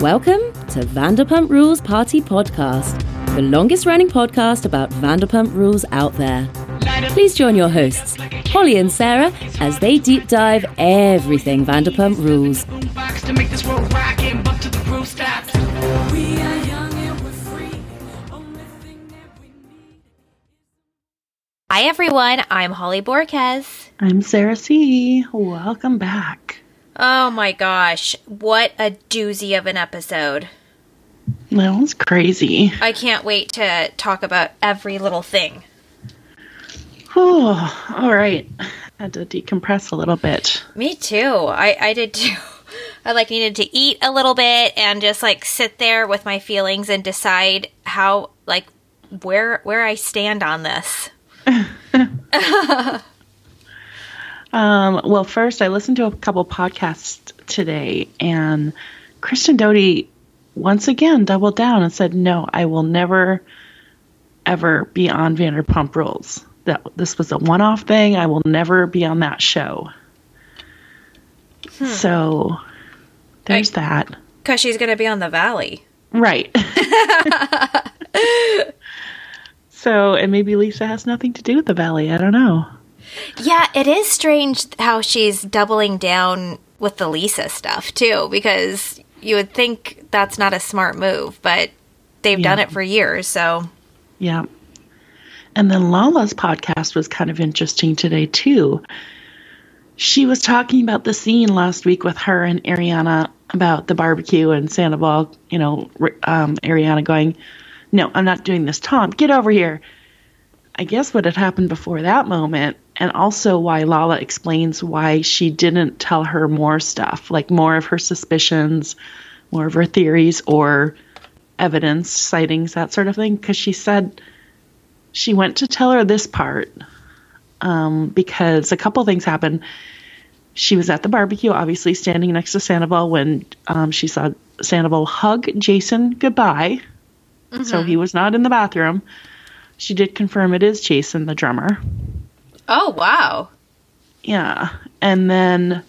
Welcome to Vanderpump Rules Party Podcast, the longest running podcast about Vanderpump Rules out there. Please join your hosts, Holly and Sarah, as they deep dive everything Vanderpump Rules. Hi, everyone. I'm Holly Borges. I'm Sarah C. Welcome back. Oh my gosh. What a doozy of an episode. That was crazy. I can't wait to talk about every little thing. Oh, all right. I Had to decompress a little bit. Me too. I, I did too. I like needed to eat a little bit and just like sit there with my feelings and decide how like where where I stand on this. Um, well, first, I listened to a couple podcasts today, and Kristen Doute once again doubled down and said, "No, I will never, ever be on Vanderpump Rules. That this was a one-off thing. I will never be on that show." Hmm. So there's I, that. Because she's going to be on the Valley, right? so, and maybe Lisa has nothing to do with the Valley. I don't know. Yeah, it is strange how she's doubling down with the Lisa stuff too, because you would think that's not a smart move, but they've yeah. done it for years, so. Yeah. And then Lala's podcast was kind of interesting today too. She was talking about the scene last week with her and Ariana about the barbecue and Sandoval, you know, um, Ariana going, No, I'm not doing this. Tom, get over here. I guess what had happened before that moment and also why Lala explains why she didn't tell her more stuff, like more of her suspicions, more of her theories or evidence, sightings, that sort of thing. Because she said she went to tell her this part um, because a couple things happened. She was at the barbecue, obviously standing next to Sandoval when um, she saw Sandoval hug Jason goodbye. Mm-hmm. So he was not in the bathroom. She did confirm it is Jason, the drummer. Oh, wow. Yeah. And then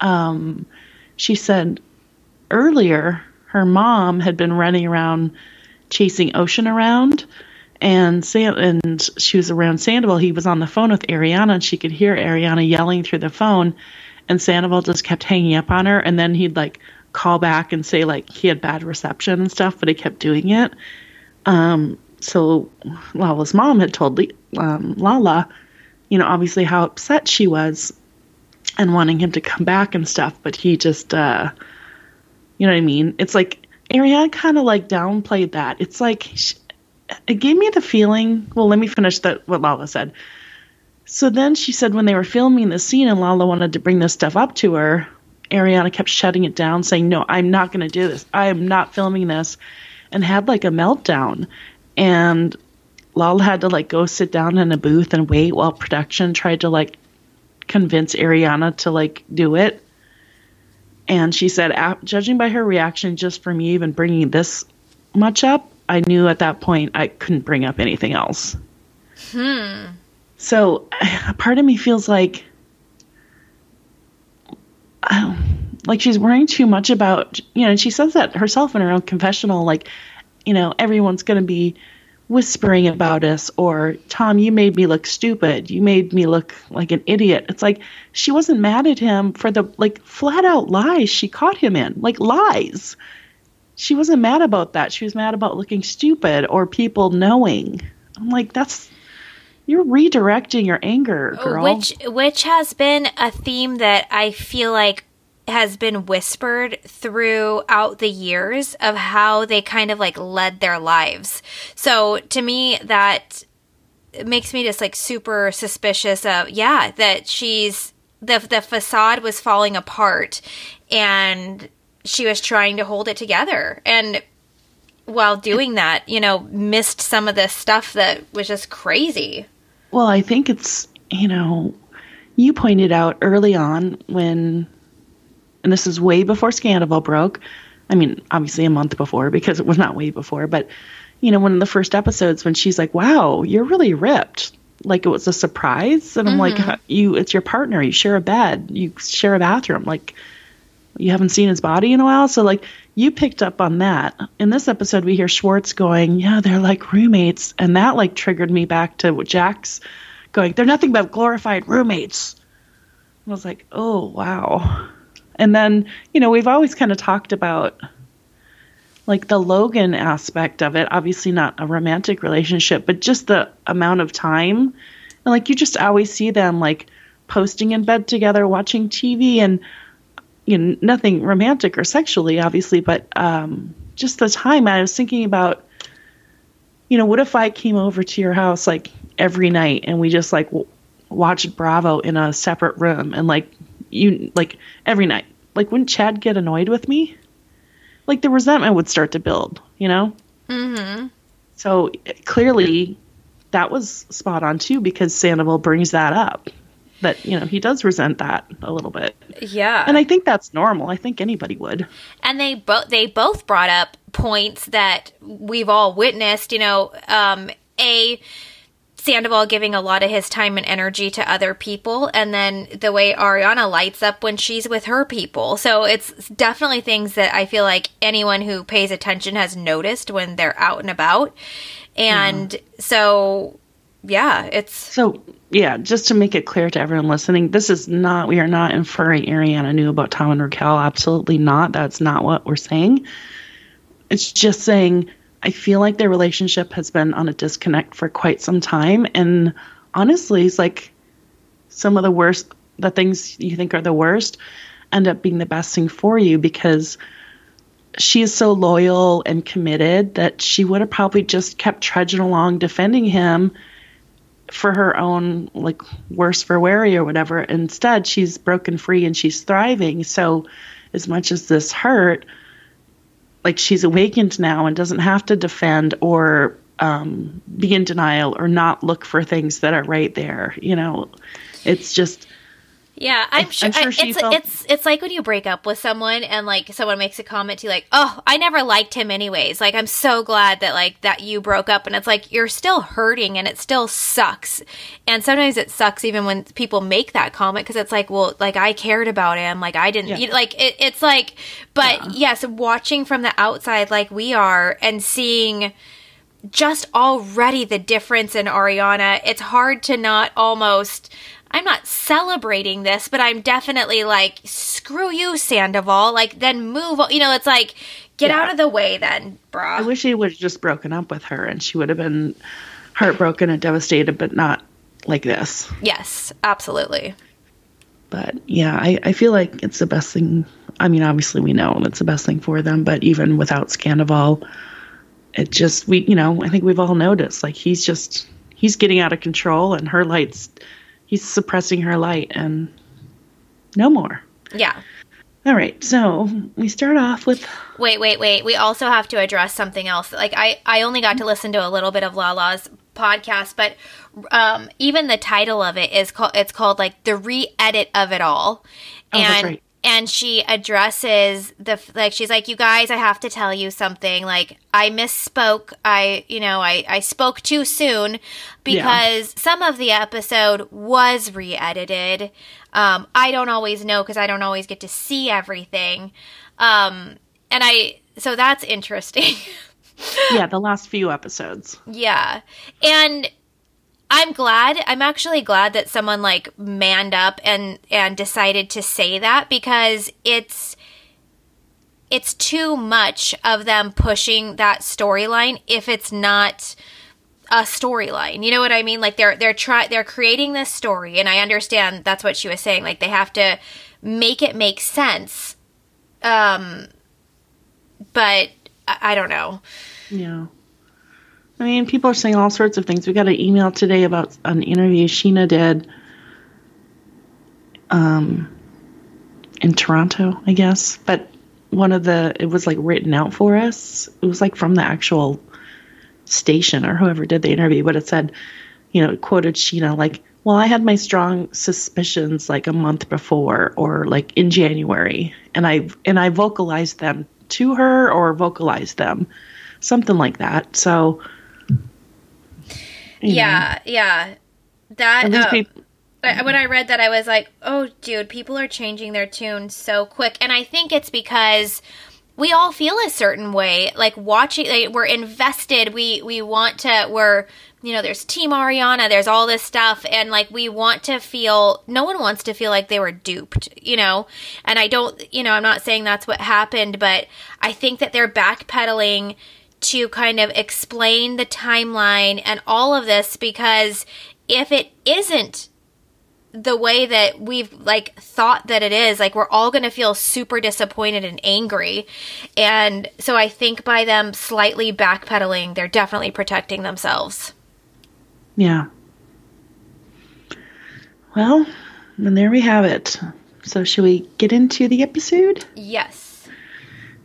um, she said earlier her mom had been running around chasing Ocean around and San- and she was around Sandoval. He was on the phone with Ariana and she could hear Ariana yelling through the phone and Sandoval just kept hanging up on her and then he'd like call back and say like he had bad reception and stuff, but he kept doing it. Um, so Lala's mom had told um, Lala you know, obviously how upset she was and wanting him to come back and stuff, but he just, uh, you know what I mean? It's like Ariana kind of like downplayed that. It's like she, it gave me the feeling. Well, let me finish that what Lala said. So then she said when they were filming the scene and Lala wanted to bring this stuff up to her, Ariana kept shutting it down, saying, "No, I'm not going to do this. I am not filming this," and had like a meltdown. And Lal had to like go sit down in a booth and wait while production tried to like convince Ariana to like do it. And she said, judging by her reaction, just for me even bringing this much up, I knew at that point I couldn't bring up anything else. Hmm. So a part of me feels like, um, like she's worrying too much about, you know, and she says that herself in her own confessional, like, you know, everyone's going to be whispering about us or Tom, you made me look stupid. You made me look like an idiot. It's like she wasn't mad at him for the like flat out lies she caught him in, like lies. She wasn't mad about that. She was mad about looking stupid or people knowing. I'm like, that's you're redirecting your anger, oh, girl. Which which has been a theme that I feel like has been whispered throughout the years of how they kind of like led their lives. So to me, that makes me just like super suspicious of, yeah, that she's the, the facade was falling apart and she was trying to hold it together. And while doing that, you know, missed some of this stuff that was just crazy. Well, I think it's, you know, you pointed out early on when and this is way before Scandal broke. I mean, obviously a month before because it was not way before, but you know, one of the first episodes when she's like, "Wow, you're really ripped." Like it was a surprise, and I'm mm-hmm. like, "You, it's your partner. You share a bed. You share a bathroom. Like, you haven't seen his body in a while. So like you picked up on that. In this episode, we hear Schwartz going, yeah, they're like roommates, and that like triggered me back to Jax going, they're nothing but glorified roommates. I was like, oh wow. And then you know we've always kind of talked about like the Logan aspect of it, obviously not a romantic relationship, but just the amount of time. And like you just always see them like posting in bed together, watching TV and you know, nothing romantic or sexually, obviously, but um, just the time. I was thinking about, you know, what if I came over to your house like every night and we just like w- watched Bravo in a separate room and like you like every night. Like, wouldn't Chad get annoyed with me? like the resentment would start to build, you know? Mm-hmm. So clearly that was spot on too because Sandoval brings that up. That, you know, he does resent that a little bit. Yeah. And I think that's normal. I think anybody would. And they both they both brought up points that we've all witnessed, you know, um a Sandoval giving a lot of his time and energy to other people, and then the way Ariana lights up when she's with her people. So it's definitely things that I feel like anyone who pays attention has noticed when they're out and about. And yeah. so, yeah, it's. So, yeah, just to make it clear to everyone listening, this is not, we are not inferring Ariana knew about Tom and Raquel. Absolutely not. That's not what we're saying. It's just saying I feel like their relationship has been on a disconnect for quite some time. And honestly, it's like some of the worst, the things you think are the worst end up being the best thing for you because she is so loyal and committed that she would have probably just kept trudging along defending him for her own like worse for weary or whatever. Instead, she's broken free and she's thriving. So as much as this hurt, like she's awakened now and doesn't have to defend or um, be in denial or not look for things that are right there. You know, it's just yeah, I'm sure. I'm sure I, it's, felt- it's it's like when you break up with someone and like someone makes a comment to you like, "Oh, I never liked him anyways." Like, I'm so glad that like that you broke up, and it's like you're still hurting and it still sucks. And sometimes it sucks even when people make that comment because it's like, well, like I cared about him, like I didn't, yeah. you like it, it's like, but yeah. yes, watching from the outside like we are and seeing just already the difference in Ariana, it's hard to not almost I'm not celebrating this, but I'm definitely like, screw you, Sandoval. Like, then move. You know, it's like, get yeah. out of the way, then, brah. I wish he would have just broken up with her, and she would have been heartbroken and devastated, but not like this. Yes, absolutely. But yeah, I, I feel like it's the best thing. I mean, obviously we know it's the best thing for them, but even without Scandoval, it just we you know I think we've all noticed like he's just he's getting out of control, and her lights he's suppressing her light and no more. Yeah. All right, so we start off with. Wait, wait, wait. We also have to address something else. Like I, I only got to listen to a little bit of Lala's podcast, but um, even the title of it is called. It's called like the re-edit of it all, oh, and right and she addresses the like she's like you guys i have to tell you something. Like i misspoke. I you know i i spoke too soon because yeah. some of the episode was re-edited. Um i don't always know because i don't always get to see everything. Um and i so that's interesting. Yeah the last few episodes. Yeah. And I'm glad. I'm actually glad that someone like manned up and and decided to say that because it's it's too much of them pushing that storyline if it's not a storyline. You know what I mean? Like they're they're try they're creating this story and I understand that's what she was saying. Like they have to make it make sense. Um but I, I don't know. Yeah. I mean, people are saying all sorts of things. We got an email today about an interview Scheana did um, in Toronto, I guess. But one of the, it was like written out for us. It was like from the actual station or whoever did the interview, but it said, you know, it quoted Scheana like, well, I had my strong suspicions like a month before or like in January, and I and I vocalized them to her or vocalized them, something like that. So yeah, know. yeah. That. Uh, people, I, when I read that, I was like, oh, dude, people are changing their tune so quick. And I think it's because we all feel a certain way. Like watching, like, we're invested. We we want to. We're you know, there's Team Ariana. There's all this stuff, and like we want to feel. No one wants to feel like they were duped. You know, and I don't. You know, I'm not saying that's what happened, but I think that they're backpedaling to kind of explain the timeline and all of this because if it isn't the way that we've like thought that it is like we're all going to feel super disappointed and angry. And so i think by them slightly backpedaling they're definitely protecting themselves. Yeah. Well and there we have it. So should we get into the episode? Yes.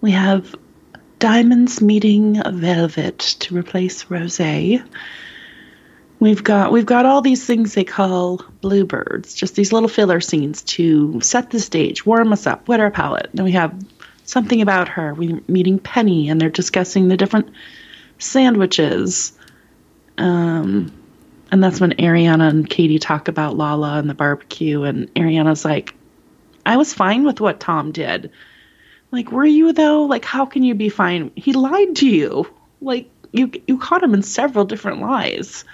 We have diamonds meeting velvet to replace rose We've got we've got all these things they call bluebirds, just these little filler scenes to set the stage, warm us up, wet our palate. Then we have something about her. We're meeting Penny, and they're discussing the different sandwiches. Um, and that's when Ariana and Katie talk about Lala and the barbecue, and Ariana's like, "I was fine with what Tom did." Like, were you though? Like, how can you be fine? He lied to you. Like, you you caught him in several different lies.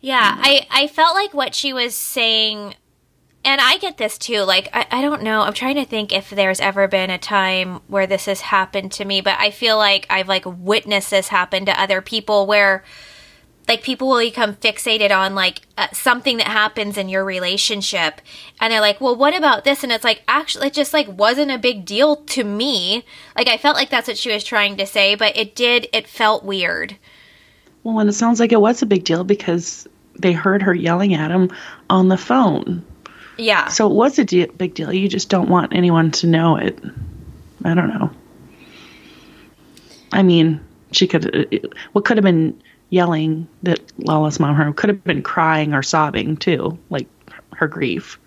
Yeah, I, I felt like what she was saying, and I get this too. Like, I, I don't know. I'm trying to think if there's ever been a time where this has happened to me, but I feel like I've like witnessed this happen to other people where like people will become fixated on like uh, something that happens in your relationship and they're like well what about this and it's like actually it just like wasn't a big deal to me like i felt like that's what she was trying to say but it did it felt weird well, and it sounds like it was a big deal because they heard her yelling at him on the phone. Yeah. So it was a de- big deal. You just don't want anyone to know it. I don't know. I mean, she could. Uh, what could have been yelling that Lala's mom heard could have been crying or sobbing too, like her grief.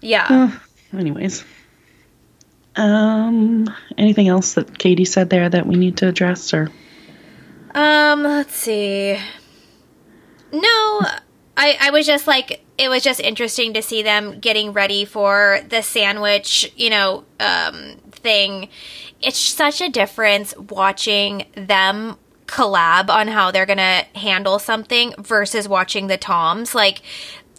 Yeah. Uh, anyways. Um. Anything else that Katie said there that we need to address or? Um, let's see. No, I I was just like it was just interesting to see them getting ready for the sandwich, you know, um thing. It's such a difference watching them collab on how they're going to handle something versus watching the Toms. Like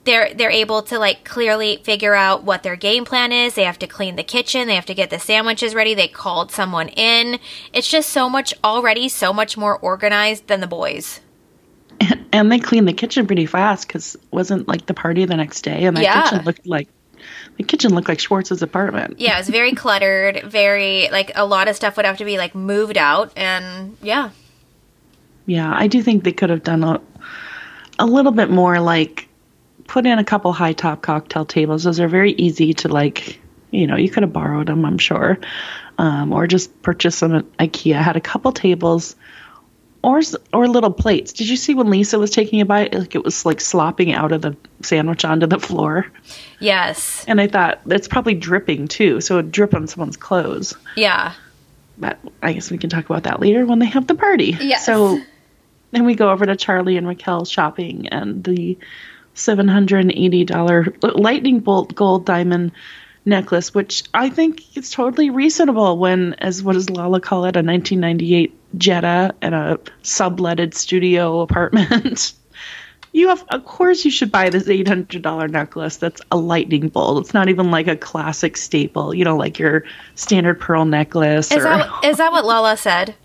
they're they're able to like clearly figure out what their game plan is. They have to clean the kitchen, they have to get the sandwiches ready. They called someone in. It's just so much already so much more organized than the boys. And, they cleaned the kitchen pretty fast cuz wasn't like the party the next day and the yeah. kitchen looked like the kitchen looked like Schwartz's apartment. Yeah, it was very cluttered, very like a lot of stuff would have to be like moved out and yeah. Yeah, I do think they could have done a a little bit more like put in a couple high top cocktail tables. Those are very easy to like, you know, you could have borrowed them, I'm sure, um, or just purchase them at IKEA. Had a couple tables, or or little plates. Did you see when Lisa was taking a bite? Like it was like slopping out of the sandwich onto the floor. Yes. And I thought it's probably dripping too, so it drip on someone's clothes. Yeah. But I guess we can talk about that later when they have the party. Yes. So then we go over to Charlie and Raquel shopping, and the $780 lightning bolt gold diamond necklace, which I think is totally reasonable when, as what does Lala call it, a 1998 Jetta and a subletted studio apartment. you have, of course, you should buy this $800 necklace that's a lightning bolt. It's not even like a classic staple, you know, like your standard pearl necklace. Is, or, that, is that what Lala said?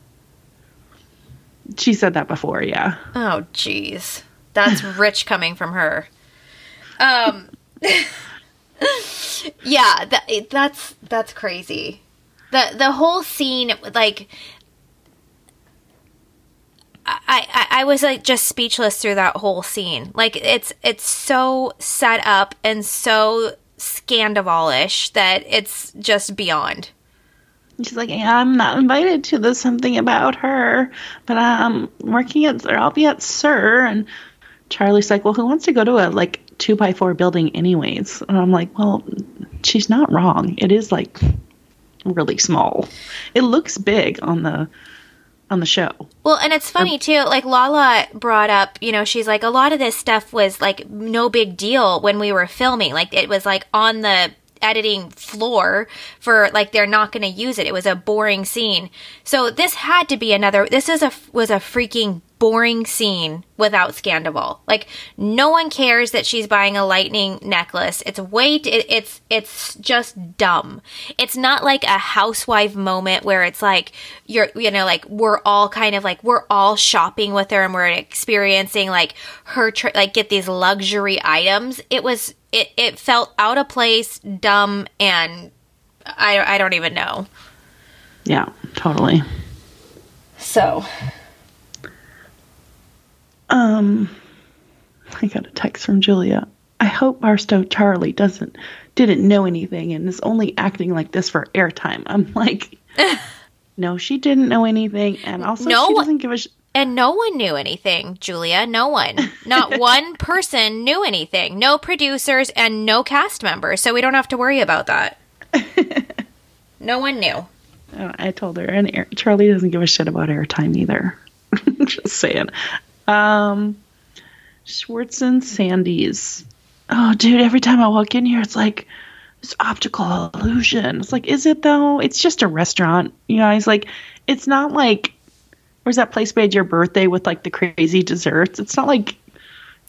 She said that before, yeah. Oh, jeez. That's rich coming from her. Um, yeah, that, that's that's crazy. the The whole scene, like, I, I I was like just speechless through that whole scene. Like, it's it's so set up and so scandavalish that it's just beyond. She's like, yeah, I'm not invited to the something about her, but um, I'm working at, or I'll be at SUR. and Charlie's like, well, who wants to go to a like two by four building anyways? And I'm like, well, she's not wrong. It is like really small. It looks big on the on the show. Well, and it's funny um, too. Like Lala brought up, you know, she's like a lot of this stuff was like no big deal when we were filming. Like it was like on the editing floor for like they're not going to use it. It was a boring scene. So this had to be another this is a was a freaking boring scene without Scandoval. Like no one cares that she's buying a lightning necklace. It's way it, it's it's just dumb. It's not like a housewife moment where it's like you're you know like we're all kind of like we're all shopping with her and we're experiencing like her tr- like get these luxury items. It was it it felt out of place, dumb and I I don't even know. Yeah, totally. So um, I got a text from Julia. I hope Barstow Charlie doesn't didn't know anything and is only acting like this for airtime. I'm like, no, she didn't know anything, and also no, she doesn't give a. Sh- and no one knew anything, Julia. No one. Not one person knew anything. No producers and no cast members. So we don't have to worry about that. no one knew. I told her, and Air- Charlie doesn't give a shit about airtime either. Just saying. Um, Schwartz and Sandy's. Oh, dude, every time I walk in here, it's like this optical illusion. It's like, is it though? It's just a restaurant. You know, he's like, it's not like, where's that place made your birthday with like the crazy desserts? It's not like.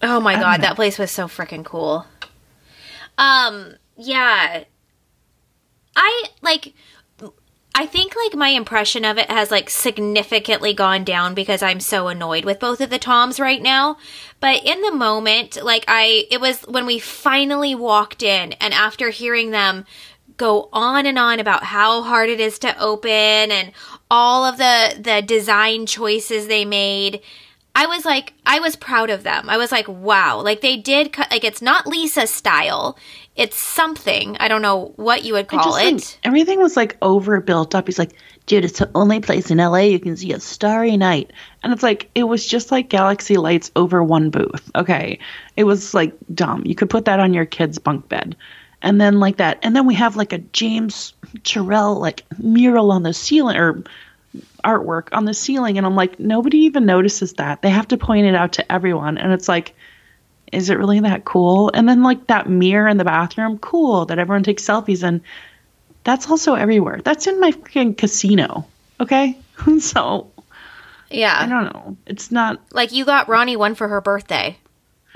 Oh my god, that place was so freaking cool. Um, yeah. I like I think like my impression of it has like significantly gone down because I'm so annoyed with both of the Toms right now. But in the moment, like I, it was when we finally walked in and after hearing them go on and on about how hard it is to open and all of the, the design choices they made. I was like, I was proud of them. I was like, wow, like they did, like it's not Lisa style it's something. I don't know what you would call it. everything was like overbuilt up. He's like, dude, it's the only place in LA you can see a starry night. And it's like, it was just like galaxy lights over one booth. Okay. It was like dumb. You could put that on your kid's bunk bed. And then like that. And then we have like a James Turrell like mural on the ceiling or artwork on the ceiling. And I'm like, nobody even notices that. They have to point it out to everyone. And it's like, is it really that cool? And then like that mirror in the bathroom, cool that everyone takes selfies and That's also everywhere. That's in my freaking casino. Okay? so Yeah. I don't know. It's not like you got Ronnie one for her birthday.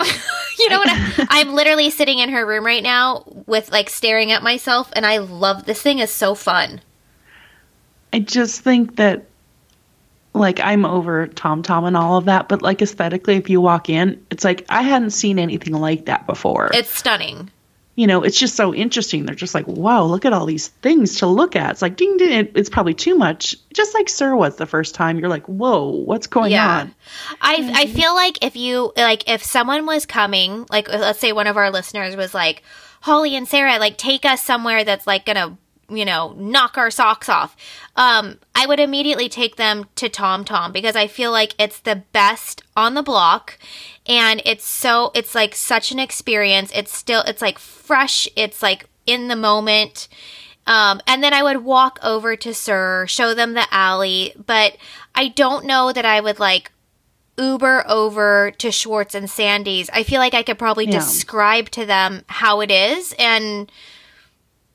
you know what? I, I'm literally sitting in her room right now with like staring at myself and I love this thing is so fun. I just think that like I'm over Tom Tom and all of that, but like aesthetically, if you walk in, it's like I hadn't seen anything like that before. It's stunning. You know, it's just so interesting. They're just like, wow, look at all these things to look at. It's like, ding, ding, it's probably too much. Just like SUR was the first time. You're like, whoa, what's going yeah. on? I I mm-hmm. feel like if you like if someone was coming, like let's say one of our listeners was like, Holly and Sarah, like take us somewhere that's like gonna you know, knock our socks off. Um, I would immediately take them to Tom Tom because I feel like it's the best on the block and it's so it's like such an experience. It's still it's like fresh, it's like in the moment. Um, and then I would walk over to SUR, show them the alley, but I don't know that I would like Uber over to Schwartz and Sandy's. I feel like I could probably yeah. describe to them how it is and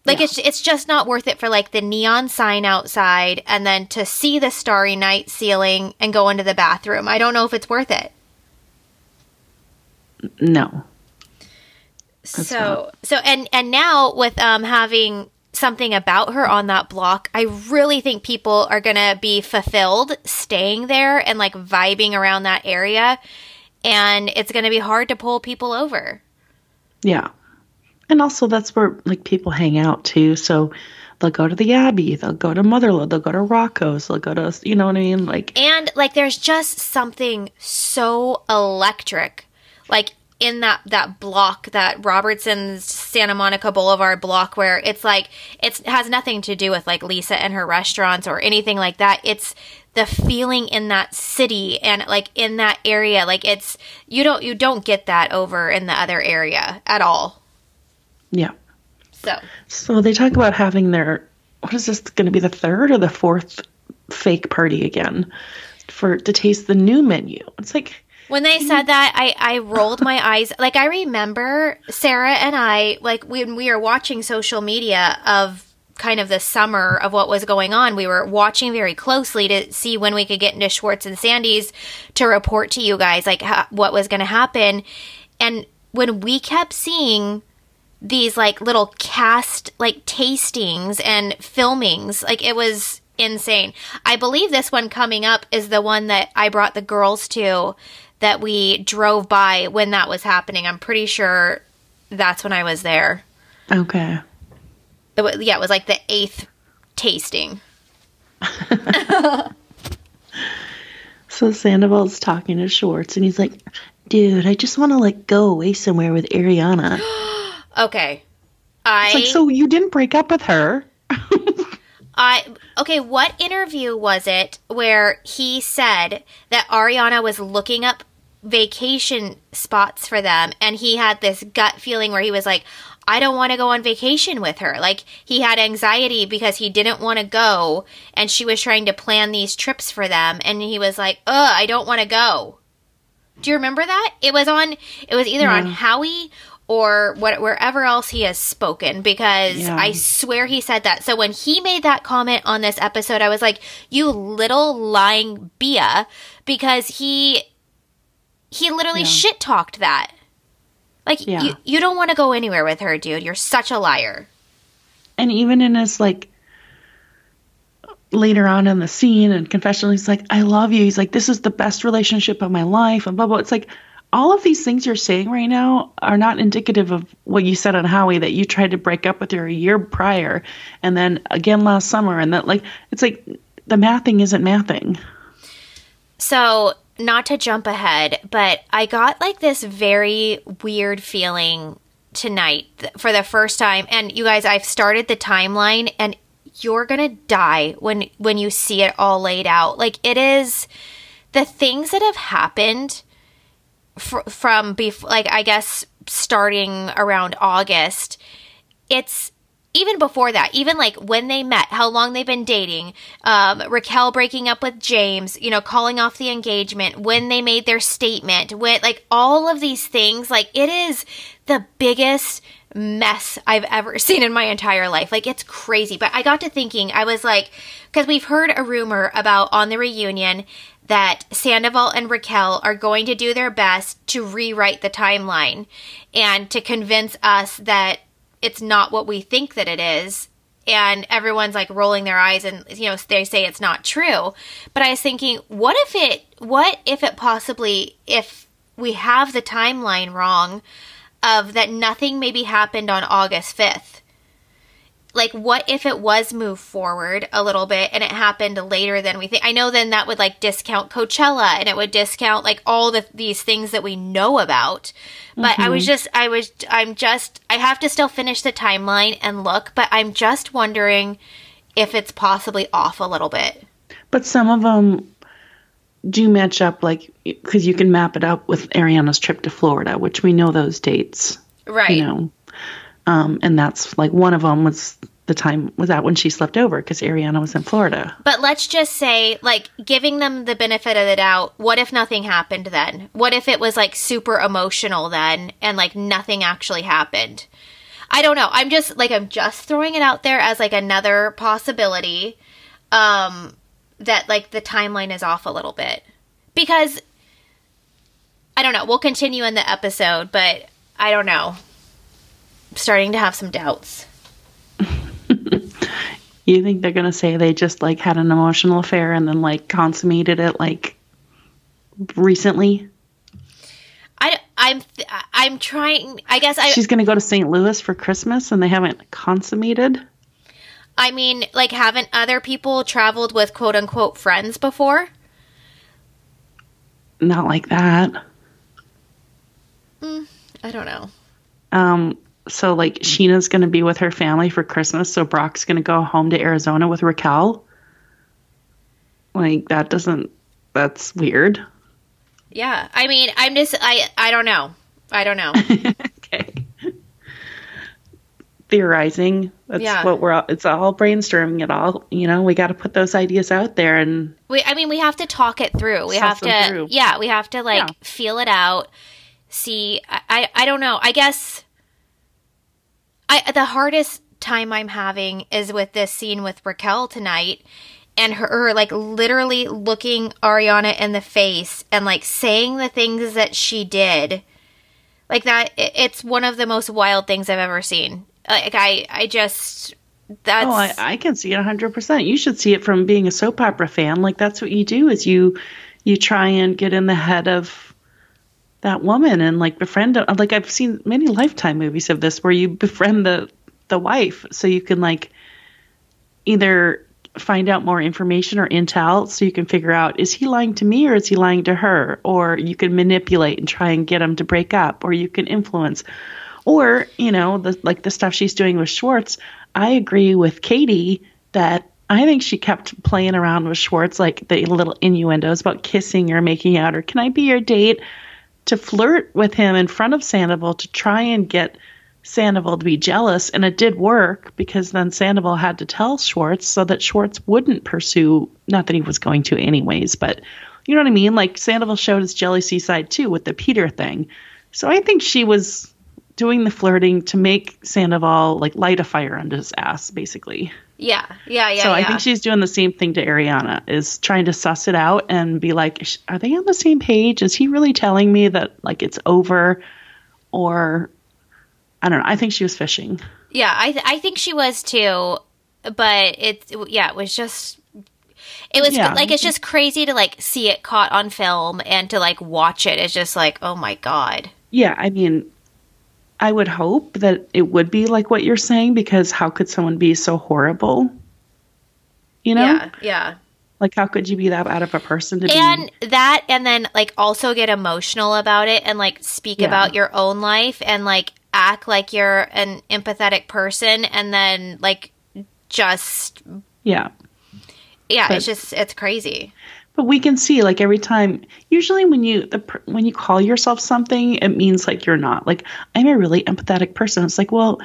like yeah. it's it's just not worth it for like the neon sign outside and then to see the starry night ceiling and go into the bathroom. I don't know if it's worth it. No. so not. so and and now with um having something about her on that block, I really think people are going to be fulfilled staying there and like vibing around that area and it's going to be hard to pull people over. Yeah and also that's where like people hang out too. So they'll go to the Abbey, they'll go to Motherlode, they'll go to Rocco's, they'll go to you know what I mean, like and like there's just something so electric, like in that that block that Robertson's Santa Monica Boulevard block where it's like it has nothing to do with like Lisa and her restaurants or anything like that. It's the feeling in that city and like in that area like it's you don't you don't get that over in the other area at all. Yeah. So. So they talk about having their what is this going to be the third or the fourth fake party again for to taste the new menu. It's like when they said that, I, I rolled my eyes. Like I remember Sarah and I, like when we were watching social media of kind of the summer of what was going on, we were watching very closely to see when we could get into Schwartz and Sandy's to report to you guys like ha- what was going to happen. And when we kept seeing these like little cast like tastings and filmings, like it was insane. I believe this one coming up is the one that I brought the girls to that we drove by when that was happening. I'm pretty sure that's when I was there. Okay. It was, yeah, it was like the eighth tasting. so Sandoval's talking to Schwartz and he's like, dude, I just want to like go away somewhere with Ariana. Okay. I like, so you didn't break up with her. I okay, what interview was it where he said that Ariana was looking up vacation spots for them and he had this gut feeling where he was like I don't want to go on vacation with her. Like he had anxiety because he didn't want to go and she was trying to plan these trips for them and he was like, "Ugh, I don't want to go." Do you remember that? It was on it was either yeah. on Howie or what, wherever else he has spoken because yeah. I swear he said that. So when he made that comment on this episode, I was like, "You little lying Bia," because he he literally yeah. shit talked that. Like yeah. you, you don't want to go anywhere with her, dude. You're such a liar. And even in his like later on in the scene and confessional, he's like, I love you. He's like, This is the best relationship of my life and blah blah. It's like all of these things you're saying right now are not indicative of what you said on Howie that you tried to break up with her a year prior and then again last summer and that like it's like the mathing isn't mathing. So not to jump ahead, but I got like this very weird feeling tonight for the first time. And you guys, I've started the timeline and you're going to die when when you see it all laid out. Like it is the things that have happened fr- from before like I guess starting around August. It's even before that, even like when they met, how long they've been dating, um, Raquel breaking up with James, you know, calling off the engagement, when they made their statement, when like all of these things, like it is the biggest mess I've ever seen in my entire life. Like it's crazy. But I got to thinking, I was like, because we've heard a rumor about on the reunion that Sandoval and Raquel are going to do their best to rewrite the timeline and to convince us that it's not what we think that it is. And everyone's like rolling their eyes and you know they say it's not true. But i was thinking what if it what if it possibly if we have the timeline wrong of that nothing maybe happened on august 5th like what if it was moved forward a little bit and it happened later than we think i know then that would like discount coachella and it would discount like all the these things that we know about but mm-hmm. i was mm-hmm. just i was i'm just i have to still finish the timeline and look but i'm just wondering if it's possibly off a little bit but some of them do match up like because you can map it up with ariana's trip to florida which we know those dates right you know um, and that's like one of them was the time was that when she slept over because Ariana was in Florida. But let's just say, like, giving them the benefit of the doubt, what if nothing happened then? What if it was like super emotional then and like nothing actually happened? I don't know. I'm just like, I'm just throwing it out there as like another possibility um, that like the timeline is off a little bit. Because I don't know. We'll continue in the episode, but I don't know starting to have some doubts. you think they're gonna say they just like had an emotional affair and then like consummated it like recently? I I'm I'm trying. I guess I. She's gonna go to St. Louis for Christmas and they haven't consummated. I mean, like, haven't other people traveled with quote unquote friends before? Not like that. Mm, I don't know. Um, so like Scheana's going to be with her family for Christmas, so Brock's going to go home to Arizona with Raquel. Like that doesn't that's weird. Yeah. I mean, I'm just I I don't know. I don't know. okay. theorizing. That's Yeah. what we're all, it's all brainstorming it all. You know, we got to put those ideas out there and We, I mean, we have to talk it through. We have to, through. yeah, we have to like Yeah. feel it out. See, I, I, I don't know. I guess I the hardest time I'm having is with this scene with Raquel tonight, and her, like literally looking Ariana in the face and like saying the things that she did, like that. it- It's one of the most wild things I've ever seen. Like I, I just that's Oh, I, I can see it 100%. You should see it from being a soap opera fan. Like that's what you do is you you try and get in the head of that woman and like befriend like I've seen many lifetime movies of this where you befriend the the wife so you can like either find out more information or intel so you can figure out is he lying to me or is he lying to her? Or you can manipulate and try and get him to break up or you can influence. Or you know the like the stuff she's doing with Schwartz. I agree with Katie that I think she kept playing around with Schwartz like the little innuendos about kissing or making out or can I be your date to flirt with him in front of Sandoval to try and get Sandoval to be jealous and it did work because then Sandoval had to tell Schwartz so that Schwartz wouldn't pursue not that he was going to anyways but you know what I mean? Like Sandoval showed his jealousy side too with the Peter thing. So I think she was doing the flirting to make Sandoval like light a fire under his ass, basically. yeah, yeah, yeah. so I think she's doing the same thing to Ariana, is trying to suss it out and be like, are they on the same page? Is he really telling me that like it's over, or I don't know. I think she was fishing. Yeah, I th- I think she was too, but it yeah, it was just it was Yeah. like it's just crazy to like see it caught on film and to like watch it. It's just like, oh my god. Yeah, I mean, I would hope that it would be like what you're saying because how could someone be so horrible? You know, Yeah, yeah. like how could you be that out of a person to be? And that and then like also get emotional about it and like speak Yeah. about your own life and like act like you're an empathetic person and then like just yeah. yeah, But- it's just it's crazy. But we can see like every time. Usually, when you when you call yourself something, it means like you're not. Like I'm a really empathetic person. It's like well,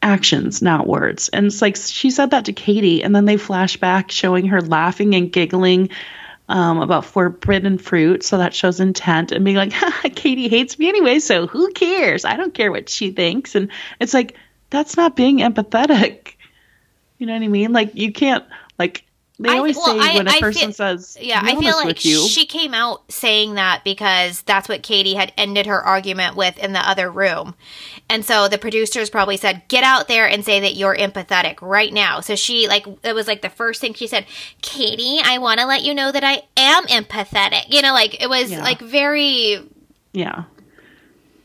actions, not words. And it's like she said that to Katie, and then they flash back showing her laughing and giggling um, about forbidden fruit. So that shows intent and being like, Katie hates me anyway, so who cares? I don't care what she thinks. And it's like that's not being empathetic. You know what I mean? Like you can't like. They I- always well, say I- when a I person feel- says, Yeah, I feel like you. she came out saying that because that's what Katie had ended her argument with in the other room. And so the producers probably said, "Get out there and say that you're empathetic right now." So she like it was like the first thing she said, "Katie, I want to let you know that I am empathetic." You know, like it was Yeah. like very yeah,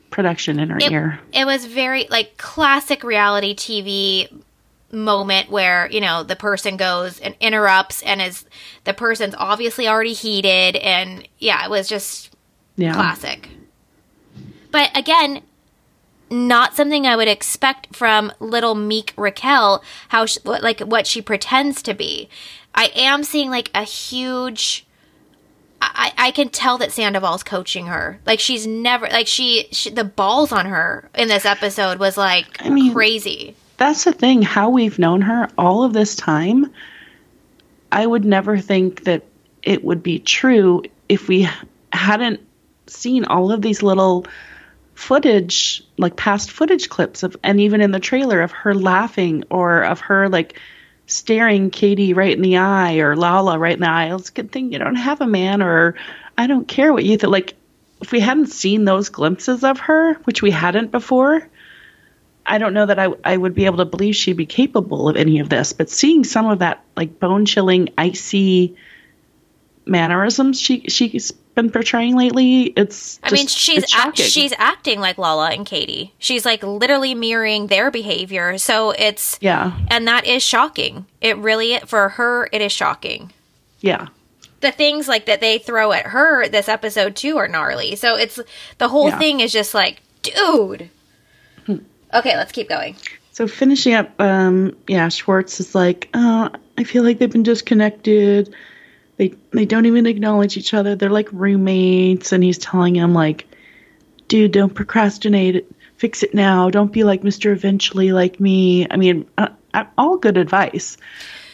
production in her it, ear. it was very like classic reality TV moment where you know the person goes and interrupts and is the person's obviously already heated and yeah it was just Yeah, classic but again not something i would expect from little meek raquel how she, what, like what she pretends to be i am seeing like a huge I, I can tell that Sandoval's coaching her. Like she's never like she, she the balls on her in this episode was like I mean- crazy. That's the thing. How we've known her all of this time, I would never think that it would be true if we hadn't seen all of these little footage, like past footage clips of, and even in the trailer of her laughing or of her like staring Katie right in the eye or Lala right in the eye. It's a good thing you don't have a man or I don't care what you think. Like if we hadn't seen those glimpses of her, which we hadn't before, I don't know that I, I would be able to believe she'd be capable of any of this, but seeing some of that like bone chilling, icy mannerisms she she's been portraying lately, it's I mean, she's act, she's acting like Lala and Katie. She's like literally mirroring their behavior. So it's yeah and that is shocking. It really for her it is shocking. yeah The things like that they throw at her this episode too are gnarly. So it's the whole Yeah. thing is just like, dude. Okay, let's keep going. So finishing up, um, yeah, Schwartz is like, uh, I feel like they've been disconnected. They they don't even acknowledge each other. They're like roommates, and he's telling him like, dude, don't procrastinate. fix it now. Don't be like Mr. Eventually like me. I mean, uh, uh, all good advice.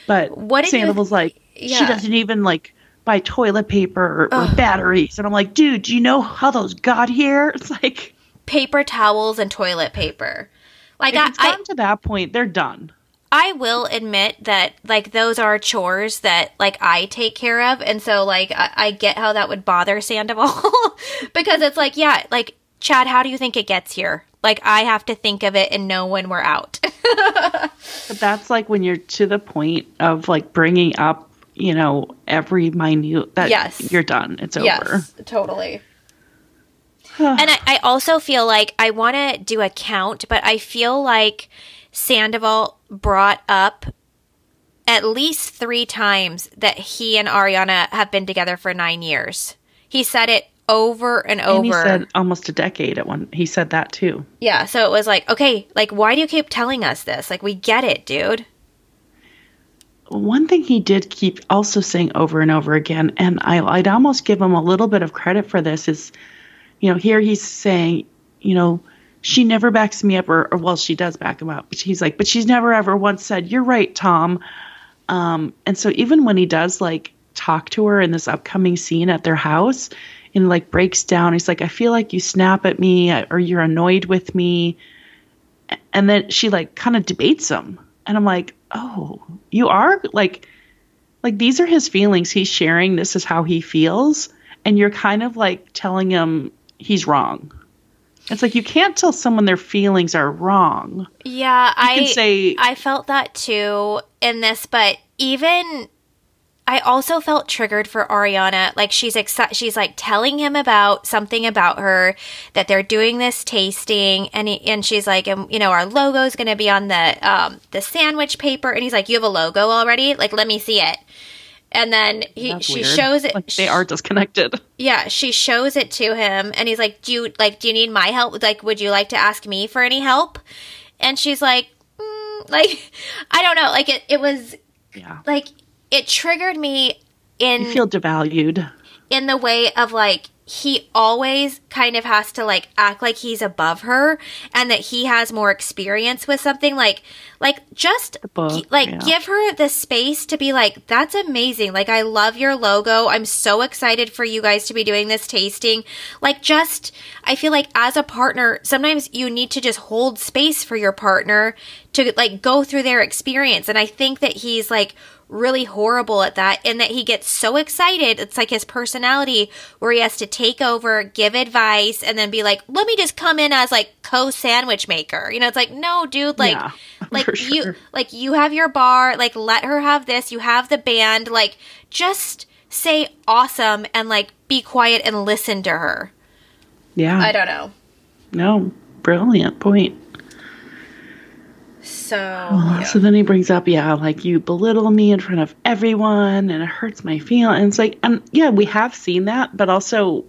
But What Sandoval's like, Yeah. she doesn't even like buy toilet paper or, or batteries. And I'm like, dude, do you know how those got here? It's like, Paper towels and toilet paper. Like if I, it's I, gotten to that point, they're done. I will admit that like those are chores that like I take care of, and so like I, I get how that would bother Sandoval because it's like yeah, like Chad, how do you think it gets here? Like I have to think of it and know when we're out. But that's like when you're to the point of like bringing up, you know, every minute that Yes. you're done. It's over. Yes, totally. And I, I also feel like I want to do a count, but I feel like Sandoval brought up at least three times that he and Ariana have been together for nine years. He said it over and over. And he said almost a decade at one. He said that too. yeah, so it was like, okay, like, why do you keep telling us this? Like, we get it, dude. One thing he did keep also saying over and over again, and I, I'd almost give him a little bit of credit for this, is, you know, here he's saying, you know, she never backs me up, or, or well, she does back him up, but he's like, but she's never ever once said, "You're right, Tom." Um, and so even when he does like talk to her in this upcoming scene at their house, and like breaks down, he's like, "I feel like you snap at me, or you're annoyed with me," and then she like kind of debates him. And i'm like oh you are like like these are his feelings. He's sharing. This is how he feels. And you're kind of like telling him he's wrong it's like you can't tell someone their feelings are wrong Yeah, I can say- I felt that too in this, but even I also felt triggered for Ariana. Like she's exci- she's like telling him about something about her that they're doing this tasting, and he, and she's like, and, you know, our logo is going to be on the um the sandwich paper, and he's like, you have a logo already? Like, let me see it. And then he That's she weird. shows it. like they are disconnected Yeah, she shows it to him and he's like, "Do you like do you need my help? Like would you like to ask me for any help?" And she's like, mm, like I don't know, like it it was yeah like it triggered me in you feel devalued in the way of like he always kind of has to like act like he's above her and that he has more experience with something like like just book, like yeah. give her the space to be like that's amazing. Like i love your logo. I'm so excited for you guys to be doing this tasting. Like just i feel like as a partner sometimes you need to just hold space for your partner to like go through their experience. And i think that he's like really horrible at that and that he gets so excited. It's like his personality where he has to take over give advice and then be like let me just come in as like co-sandwich maker. You know it's like no dude like Yeah, like for you like you have your bar like let her have this you have the band like just say awesome and like be quiet and listen to her. Yeah. I don't know. No brilliant point so oh, So then he brings up, yeah, like you belittle me in front of everyone and it hurts my feelings. It's like, and yeah, we have seen that, but also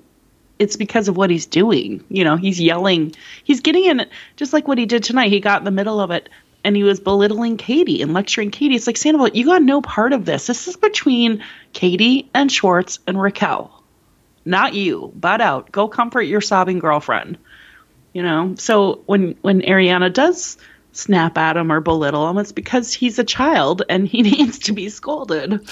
it's because of what he's doing. You know, he's yelling, he's getting in, just like what he did tonight. He got in the middle of it and he was belittling Katie and lecturing Katie. It's like, Sandoval, you got no part of this. This is between Katie and Schwartz and Raquel, not you. Butt out. Go comfort your sobbing girlfriend. You know, so when when Ariana does snap at him or belittle him, it's because he's a child and he needs to be scolded.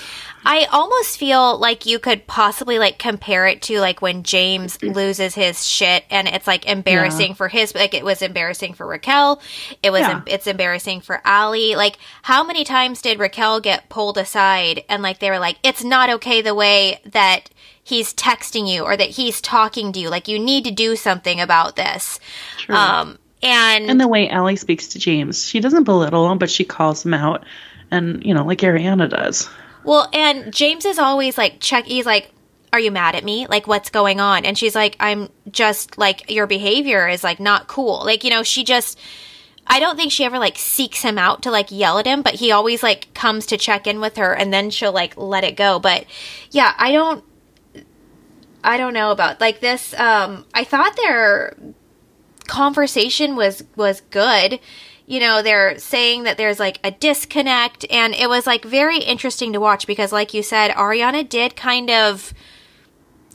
I almost feel like you could possibly like compare it to like when James loses his shit and it's like embarrassing Yeah. for his like it was embarrassing for Raquel. It was Yeah. it's embarrassing for Ali. Like how many times did Raquel get pulled aside and like they were like it's not okay the way that he's texting you or that he's talking to you. Like you need to do something about this. True. Um and, and the way Allie speaks to James, she doesn't belittle him, but she calls him out. And, you know, like Ariana does. Well, and James is always like check. He's like, "Are you mad at me? Like, what's going on?" And she's like, "I'm just like your behavior is like not cool." Like, you know, she just. I don't think she ever like seeks him out to like yell at him, but he always like comes to check in with her, and then she'll like let it go. But yeah, I don't. I don't know about like this. Um, I thought their conversation was was good you know they're saying that there's like a disconnect and it was like very interesting to watch because like you said ariana did kind of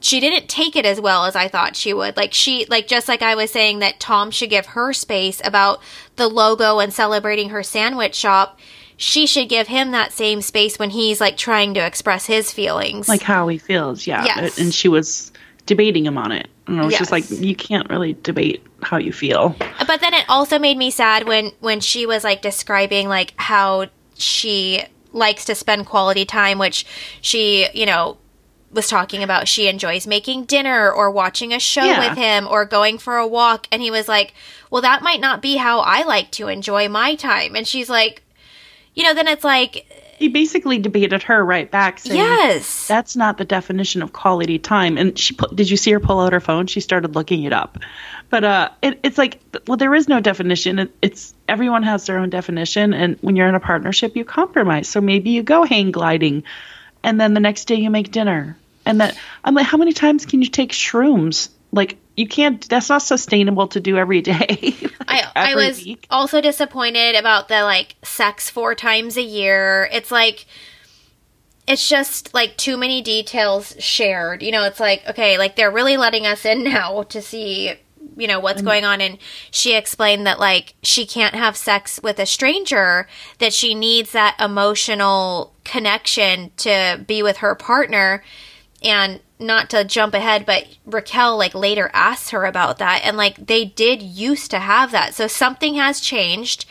she didn't take it as well as I thought she would. Like she like just like I was saying that Tom should give her space about the logo and celebrating her sandwich shop. She should give him that same space when he's like trying to express his feelings. Like how he feels, yeah. Yes. And she was debating him on it. And I was just like, you can't really debate how you feel. But then it also made me sad when when she was like describing like how she likes to spend quality time, which she, you know, was talking about she enjoys making dinner or watching a show Yeah. with him or going for a walk and he was like, "Well, that might not be how I like to enjoy my time." And she's like, you know, then it's like, He basically debated her right back, saying, yes. that's not the definition of quality time. And she did you see her pull out her phone? She started looking it up. But uh, it, it's like, well, there is no definition. It, it's everyone has their own definition, and when you're in a partnership, you compromise. So maybe you go hang gliding, and then the next day you make dinner. And that I'm like, how many times can you take shrooms? Like you can't. That's not sustainable to do every day. I, I every was week. also disappointed about the like sex four times a year. It's like it's just like too many details shared. You know, it's like okay, like they're really letting us in now to see you know what's mm-hmm. going on. And she explained that like she can't have sex with a stranger that she needs that emotional connection to be with her partner and not to jump ahead. But Raquel like later asked her about that. And like they did used to have that. So something has changed.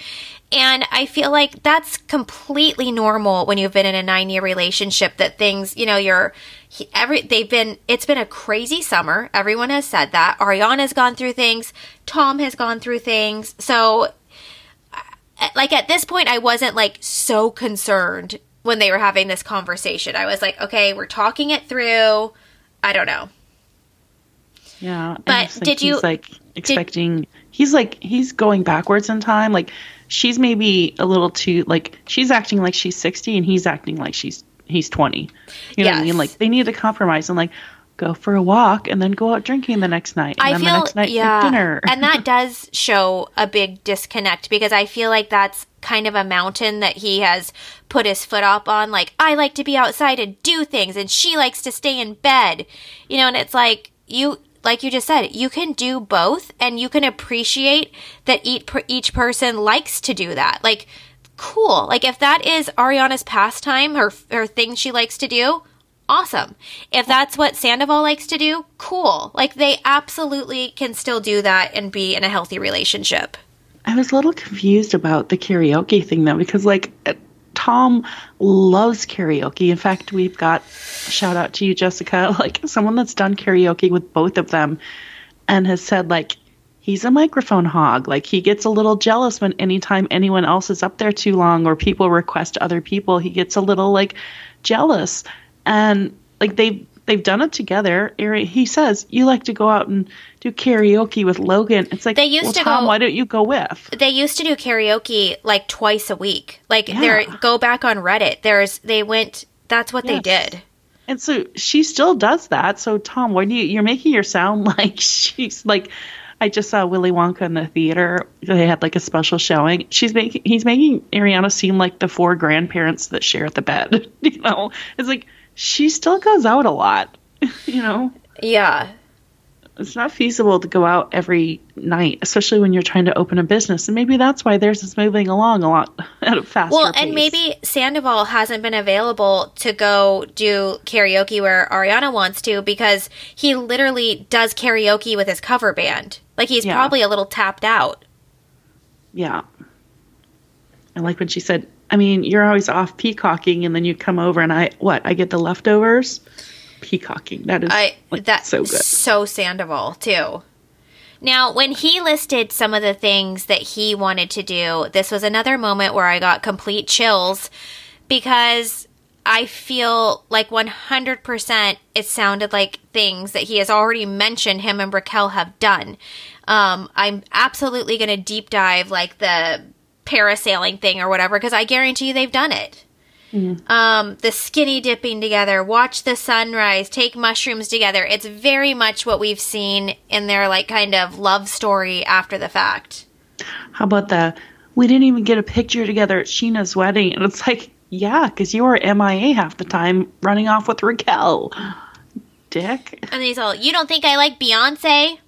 And I feel like that's completely normal when you've been in a 9 year relationship that things you know you're he- every they've been it's been a crazy summer everyone has said that Ariana's gone through things Tom has gone through things so like at this point I wasn't like so concerned when they were having this conversation. I was like, okay, we're talking it through. I don't know. Yeah. But think did you- like expecting. he's like he's going backwards in time. Like she's maybe a little too like she's acting like she's sixty and he's acting like she's he's twenty. You know what I mean? Like they need to compromise and like go for a walk and then go out drinking the next night. And I then feel the next night yeah, dinner. and that does show a big disconnect because I feel like that's kind of a mountain that he has put his foot up on. Like I like to be outside and do things, and she likes to stay in bed. You know, and it's like you. Like you just said, you can do both, and you can appreciate that each each person likes to do that. Like, cool. Like if that is Ariana's pastime, her her thing she likes to do, awesome. If that's what Sandoval likes to do, cool. Like they absolutely can still do that and be in a healthy relationship. I was a little confused about the karaoke thing though, because like uh, Tom loves karaoke. In fact, we've got shout out to you, Jessica, like someone that's done karaoke with both of them and has said like he's a microphone hog. Like he gets a little jealous when anytime anyone else is up there too long or people request other people, he gets a little like jealous. And like they've they've done it together. He says you like to go out and do karaoke with Logan. It's like They used well, to Tom, go- why don't you go with? They used to do karaoke like twice a week. Like Yeah. there go back on Reddit. There's they went that's what they did. And so she still does that. So Tom, why do you you're making her sound like she's like I just saw Willy Wonka in the theater. They had like a special showing. She's making he's making Ariana seem like the four grandparents that share the bed. You know, it's like she still goes out a lot. You know, Yeah. it's not feasible to go out every night, especially when you're trying to open a business. And maybe that's why theirs is moving along a lot at a faster Well, pace. and maybe Sandoval hasn't been available to go do karaoke where Ariana wants to because he literally does karaoke with his cover band. Like he's Yeah. probably a little tapped out. Yeah. I like when she said, I mean, you're always off peacocking and then you come over and I what, I get the leftovers? Peacocking. That is I like, that's so good. so Sandoval too. Now, when he listed some of the things that he wanted to do, this was another moment where I got complete chills because I feel like 100% it sounded like things that he has already mentioned him and Raquel have done. Um, I'm absolutely going to deep dive like the parasailing thing or whatever because I guarantee you they've done it um, the skinny dipping together, watch the sunrise, take mushrooms together. It's very much what we've seen in their like kind of love story after the fact. How about the we didn't even get a picture together at Scheana's wedding and it's like, yeah, because you were MIA half the time running off with Raquel. dick. And then he's all, You don't think I like Beyonce?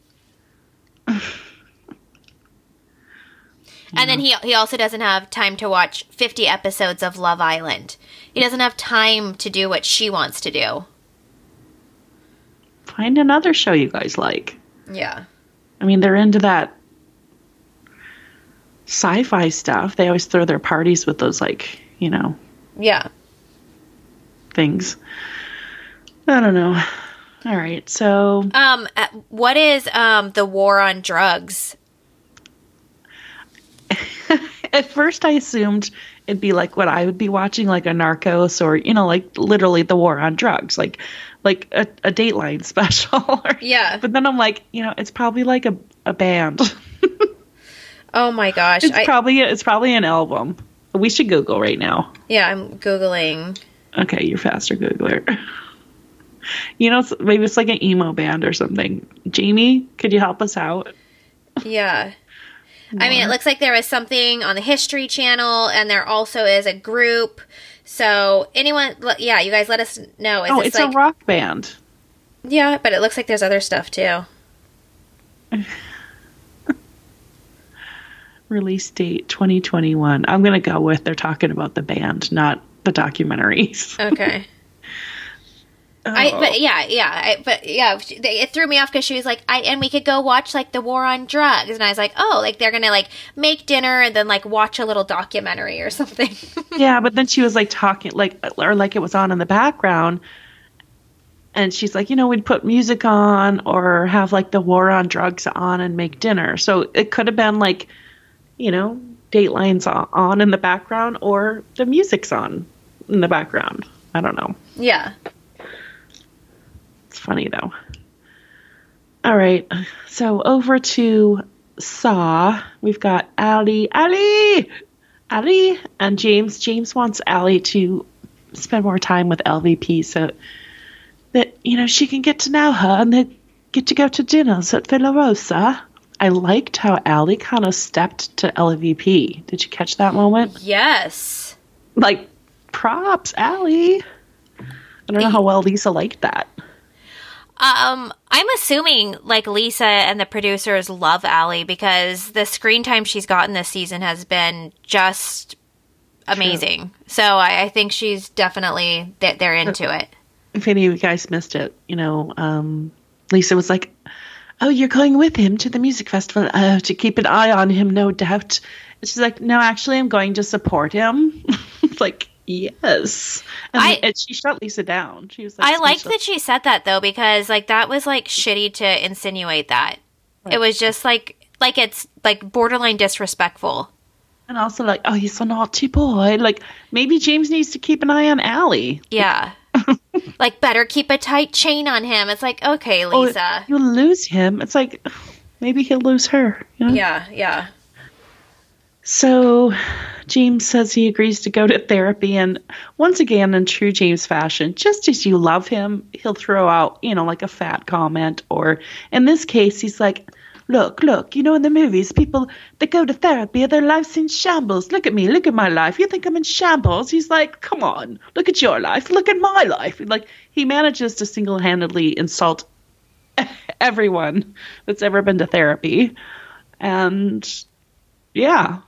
And then he he also doesn't have time to watch 50 episodes of Love Island. He doesn't have time to do what she wants to do. Find another show you guys like. Yeah. I mean, they're into that sci-fi stuff. They always throw their parties with those like, you know, Yeah. things. I don't know. All right. So, Um uh, what is um the war on drugs? at first I assumed it'd be like what I would be watching like a Narcos or, you know, like literally the war on drugs, like like a, a Dateline special. Yeah. But then I'm like, you know, it's probably like a, a band. Oh my gosh. It's I, probably it's probably an album. We should Google right now. yeah, I'm googling. Okay, you're faster Googler. You know, maybe it's like an emo band or something. Jamie, could you help us out? Yeah. I mean, it looks like there is something on the History Channel, and there also is a group. So, anyone, yeah, you guys let us know. Is oh, it's like, a rock band. yeah, but it looks like there's other stuff too. Release date 2021. I'm going to go with they're talking about the band, not the documentaries. Okay. I, oh. but yeah, yeah, I, but yeah, it threw me off because she was like, I, and we could go watch like the war on drugs, and I was like, oh, like they're gonna like make dinner and then like watch a little documentary or something. yeah, but then she was like talking like or like it was on in the background. And she's like, you know, we'd put music on or have like the war on drugs on and make dinner. So it could have been like, you know, Dateline's on in the background or the music's on in the background. I don't know. yeah. It's funny though. All right. So over to Saw. We've got Allie, Allie, Allie, and James. James wants Allie to spend more time with LVP so that, you know, she can get to know her and they get to go to dinners at Villa Rosa. I liked how Allie kind of stepped to LVP. Did you catch that moment? Yes. Like, props, Allie. I don't know how well Lisa liked that. Um, I'm assuming like Lisa and the producers love Allie because the screen time she's gotten this season has been just amazing. So I, I think she's definitely that they're into it. if any of you guys missed it, you know, um, Lisa was like, "Oh, you're going with him to the music festival oh, to keep an eye on him, no doubt." And she's like, "No, actually, I'm going to support him." it's like, yes, and, I- and she shut Lisa down. She was like, I liked that she said that though because like that was like shitty to insinuate that. It was just like like it's like borderline disrespectful. and also like, "Oh, he's a naughty boy." Like maybe James needs to keep an eye on Allie. Yeah. like better keep a tight chain on him. It's like, okay, Oh, Lisa. you'll lose him. It's like maybe he'll lose her. You know? yeah, yeah. So James says he agrees to go to therapy and once again in true James fashion, just as you love him, he'll throw out, you know, like a fat comment or in this case he's like, Look, look, you know in the movies people they go to therapy their life's in shambles. Look at me, look at my life. You think I'm in shambles? He's like, Come on, look at your life, look at my life. Like he manages to single handedly insult everyone that's ever been to therapy. And yeah,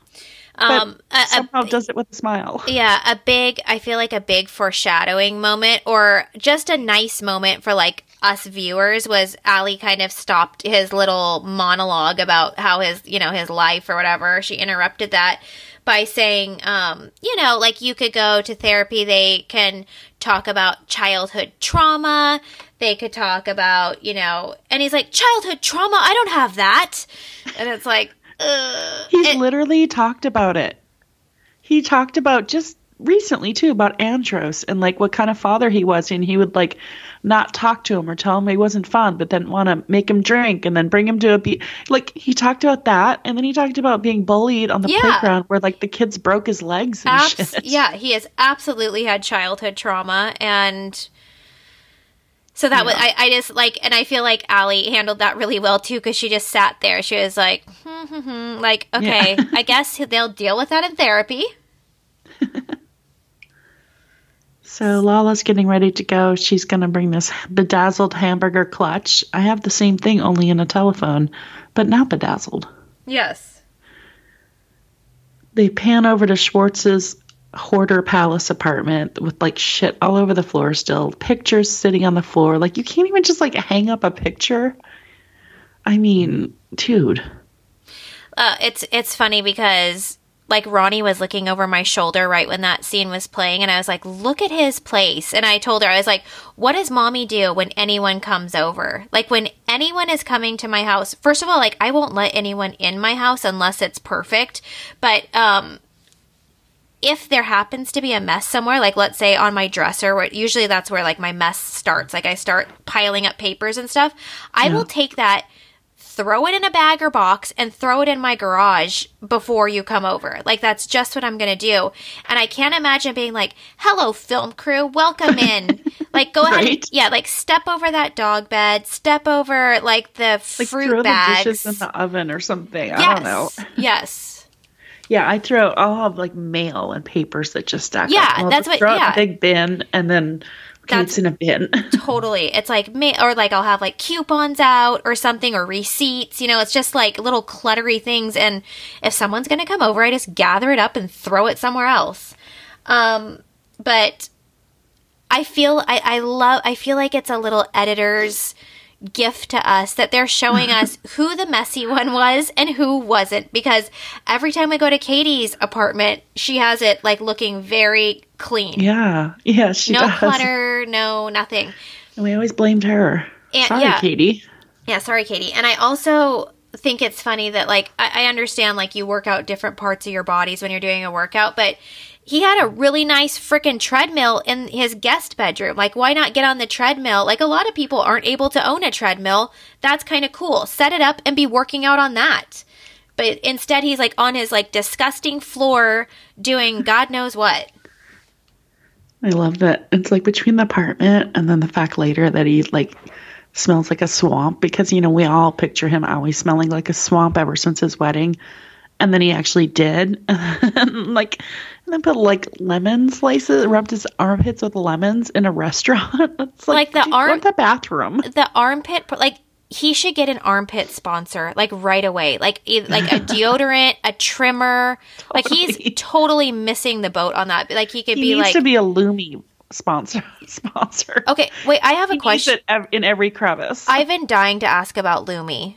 Um a- a- somehow does it with a smile. Yeah, a big, I feel like a big foreshadowing moment or just a nice moment for like us viewers was Ali kind of stopped his little monologue about how his, you know, his life or whatever. She interrupted that by saying, um, you know, like you could go to therapy, they can talk about childhood trauma, they could talk about, you know, and he's like, childhood trauma, I don't have that. And it's like, Ugh. He's It- literally talked about it. He talked about just recently too about Andros and like what kind of father he was and he would like not talk to him or tell him he wasn't fun but then want to make him drink and then bring him to a be like he talked about that and then he talked about being bullied on the Yeah. playground where like the kids broke his legs and Abs- shit. yeah, he has absolutely had childhood trauma, and so that was I, I just like, and I feel like Allie handled that really well too because she just sat there. She was like, hmm, hmm, hmm, like, okay, I guess they'll deal with that in therapy. So Lala's getting ready to go. She's going to bring this bedazzled hamburger clutch. I have the same thing, only in a telephone, but not bedazzled. Yes. They pan over to Schwartz's hoarder palace apartment with like shit all over the floor still, pictures sitting on the floor. Like you can't even just like hang up a picture. I mean, dude. Uh, it's it's funny because like Ronnie was looking over my shoulder right when that scene was playing, and I was like, "Look at his place." And I told her, I was like, "What does mommy do when anyone comes over? Like when anyone is coming to my house? First of all, like I won't let anyone in my house unless it's perfect, but um." If there happens to be a mess somewhere, like let's say on my dresser, where usually that's where like my mess starts, like I start piling up papers and stuff, I Yeah. will take that throw it in a bag or box and throw it in my garage before you come over. Like that's just what I'm going to do. And I can't imagine being like, "Hello film crew, welcome in." like go ahead. Right. Yeah, like step over that dog bed, step over like the Like fruit throw bags. the dishes in the oven or something. I don't know. Yes. Yeah, I throw. I'll have like mail and papers that just stack. Yeah, up. That's what- Throw it in yeah. a big bin, and then That's- it's in a bin. totally. It's like ma- or like I'll have like coupons out or something or receipts. You know, it's just like little cluttery things. And if someone's going to come over, I just gather it up and throw it somewhere else. Um, but I feel I, I love. I feel like it's a little editor's gift to us that they're showing us who the messy one was and who wasn't because every time we go to Katie's apartment she has it like looking very clean yeah, yeah, she no does. clutter no nothing And we always blamed her. And- Sorry, yeah. Katie. Yeah, sorry, Katie. And I also think it's funny that, like, I, I understand, like, you work out different parts of your bodies when you're doing a workout, but he had a really nice freaking treadmill in his guest bedroom. Like, why not get on the treadmill? Like, a lot of people aren't able to own a treadmill. That's kind of cool. Set it up and be working out on that. But instead, he's like on his like disgusting floor doing God knows what. I love that. It's like between the apartment and then the fact later that he like smells like a swamp because you know we all picture him always smelling like a swamp ever since his wedding, and then he actually did. and like, and then put like lemon slices, rubbed his armpits with lemons in a restaurant. It's Like like, the arm- the bathroom. the armpit like he should get an armpit sponsor like right away like like a deodorant a trimmer like he's Totally. totally missing the boat on that like he could He be needs like to be a Lume sponsor. Sponsor. okay wait i have a He needs question ev- in every crevice. i've been dying to ask about Lume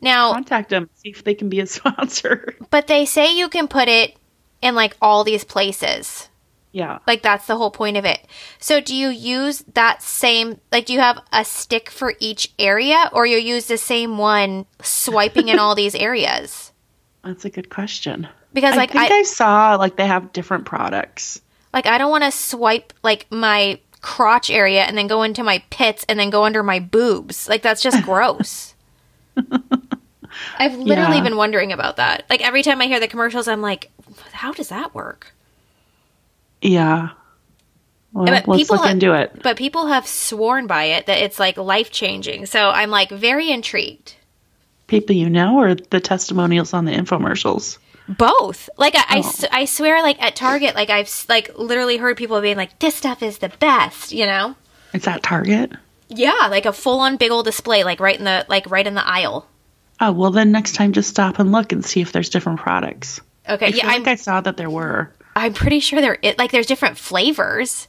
now contact them see if they can be a sponsor. but they say you can put it in like all these places yeah. like that's the whole point of it so do you use that same like do you have a stick for each area or you use the same one swiping in all these areas That's a good question. because like I think I, saw like they have different products. Like I don't want to swipe like my crotch area and then go into my pits and then go under my boobs. Like that's just gross. I've literally Yeah. been wondering about that. Like every time I hear the commercials, I'm like, how does that work? Yeah. Well, but let's people look ha- into it. But people have sworn by it that it's like life changing. So I'm like very intrigued. People you know or the testimonials on the infomercials? Both. Like I, I Oh. s- I swear, like at Target, like I've like literally heard people being like, "This stuff is the best," you know? It's at Target? Yeah, like a full on big old display, like right in the like right in the aisle. Oh, well then next time just stop and look and see if there's different products. Okay, I yeah, feel I'm, I saw that there were. I'm pretty sure there it like there's different flavors.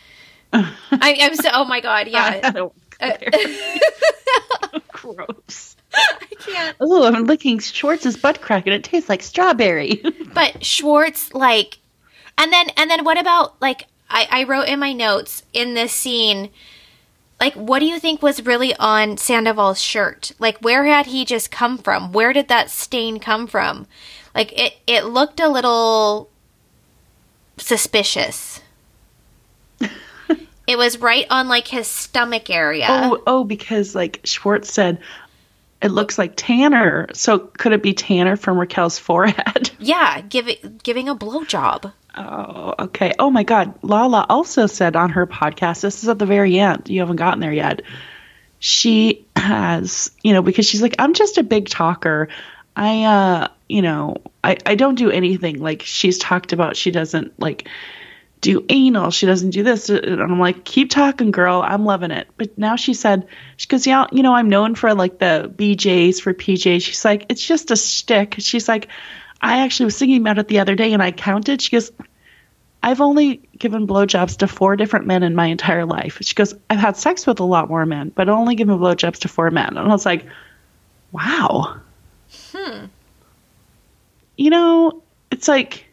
I, I'm so oh my god, I yeah, don't want to. Gross. I can't. Oh, I'm licking Schwartz's butt crack and it tastes like strawberry. But Schwartz like, and then and then what about like I I wrote in my notes in this scene. Like, what do you think was really on Sandoval's shirt? Like, where had he just come from? Where did that stain come from? Like, it, it looked a little suspicious. it was right on, like, his stomach area. oh, oh, because like Schwartz said, it looks like Tanner. So could it be Tanner from Raquel's forehead? Yeah, give it, giving a blowjob. Oh, okay. Oh my God. Lala also said on her podcast, this is at the very end. You haven't gotten there yet. She has, you know, because she's like, I'm just a big talker. I, uh, you know, I, I don't do anything. Like she's talked about, she doesn't like do anal. She doesn't do this. And I'm like, keep talking, girl. I'm loving it. But now she said, she goes, yeah, you know, I'm known for like the BJs for PJs. She's like, it's just a stick. She's like, I actually was thinking about it the other day and I counted. She goes, I've only given blowjobs to four different men in my entire life. She goes, I've had sex with a lot more men, but only given blowjobs to four men. And I was like, wow. Hmm. You know, it's like,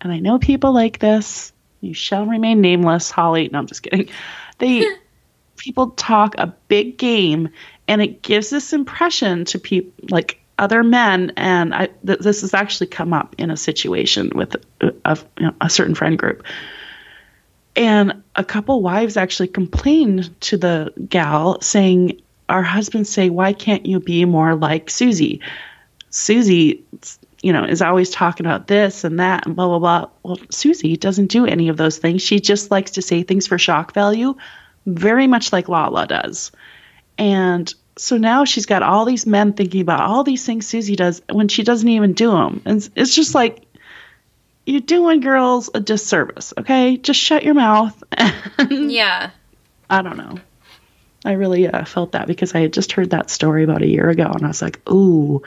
and I know people like this. You shall remain nameless, Holly. No, I'm just kidding. They people talk a big game, and it gives this impression to people like other men. And I, th- this has actually come up in a situation with a, a, you know, a certain friend group. And a couple wives actually complained to the gal saying, Our husbands say, Why can't you be more like Susie? Susie you know, is always talking about this and that and blah, blah, blah. Well, Susie doesn't do any of those things. She just likes to say things for shock value, very much like Lala does. And so now she's got all these men thinking about all these things Susie does when she doesn't even do them. And it's just like, you're doing girls a disservice, okay? Just shut your mouth. yeah. I don't know. I really uh, felt that because I had just heard that story about a year ago and I was like, ooh,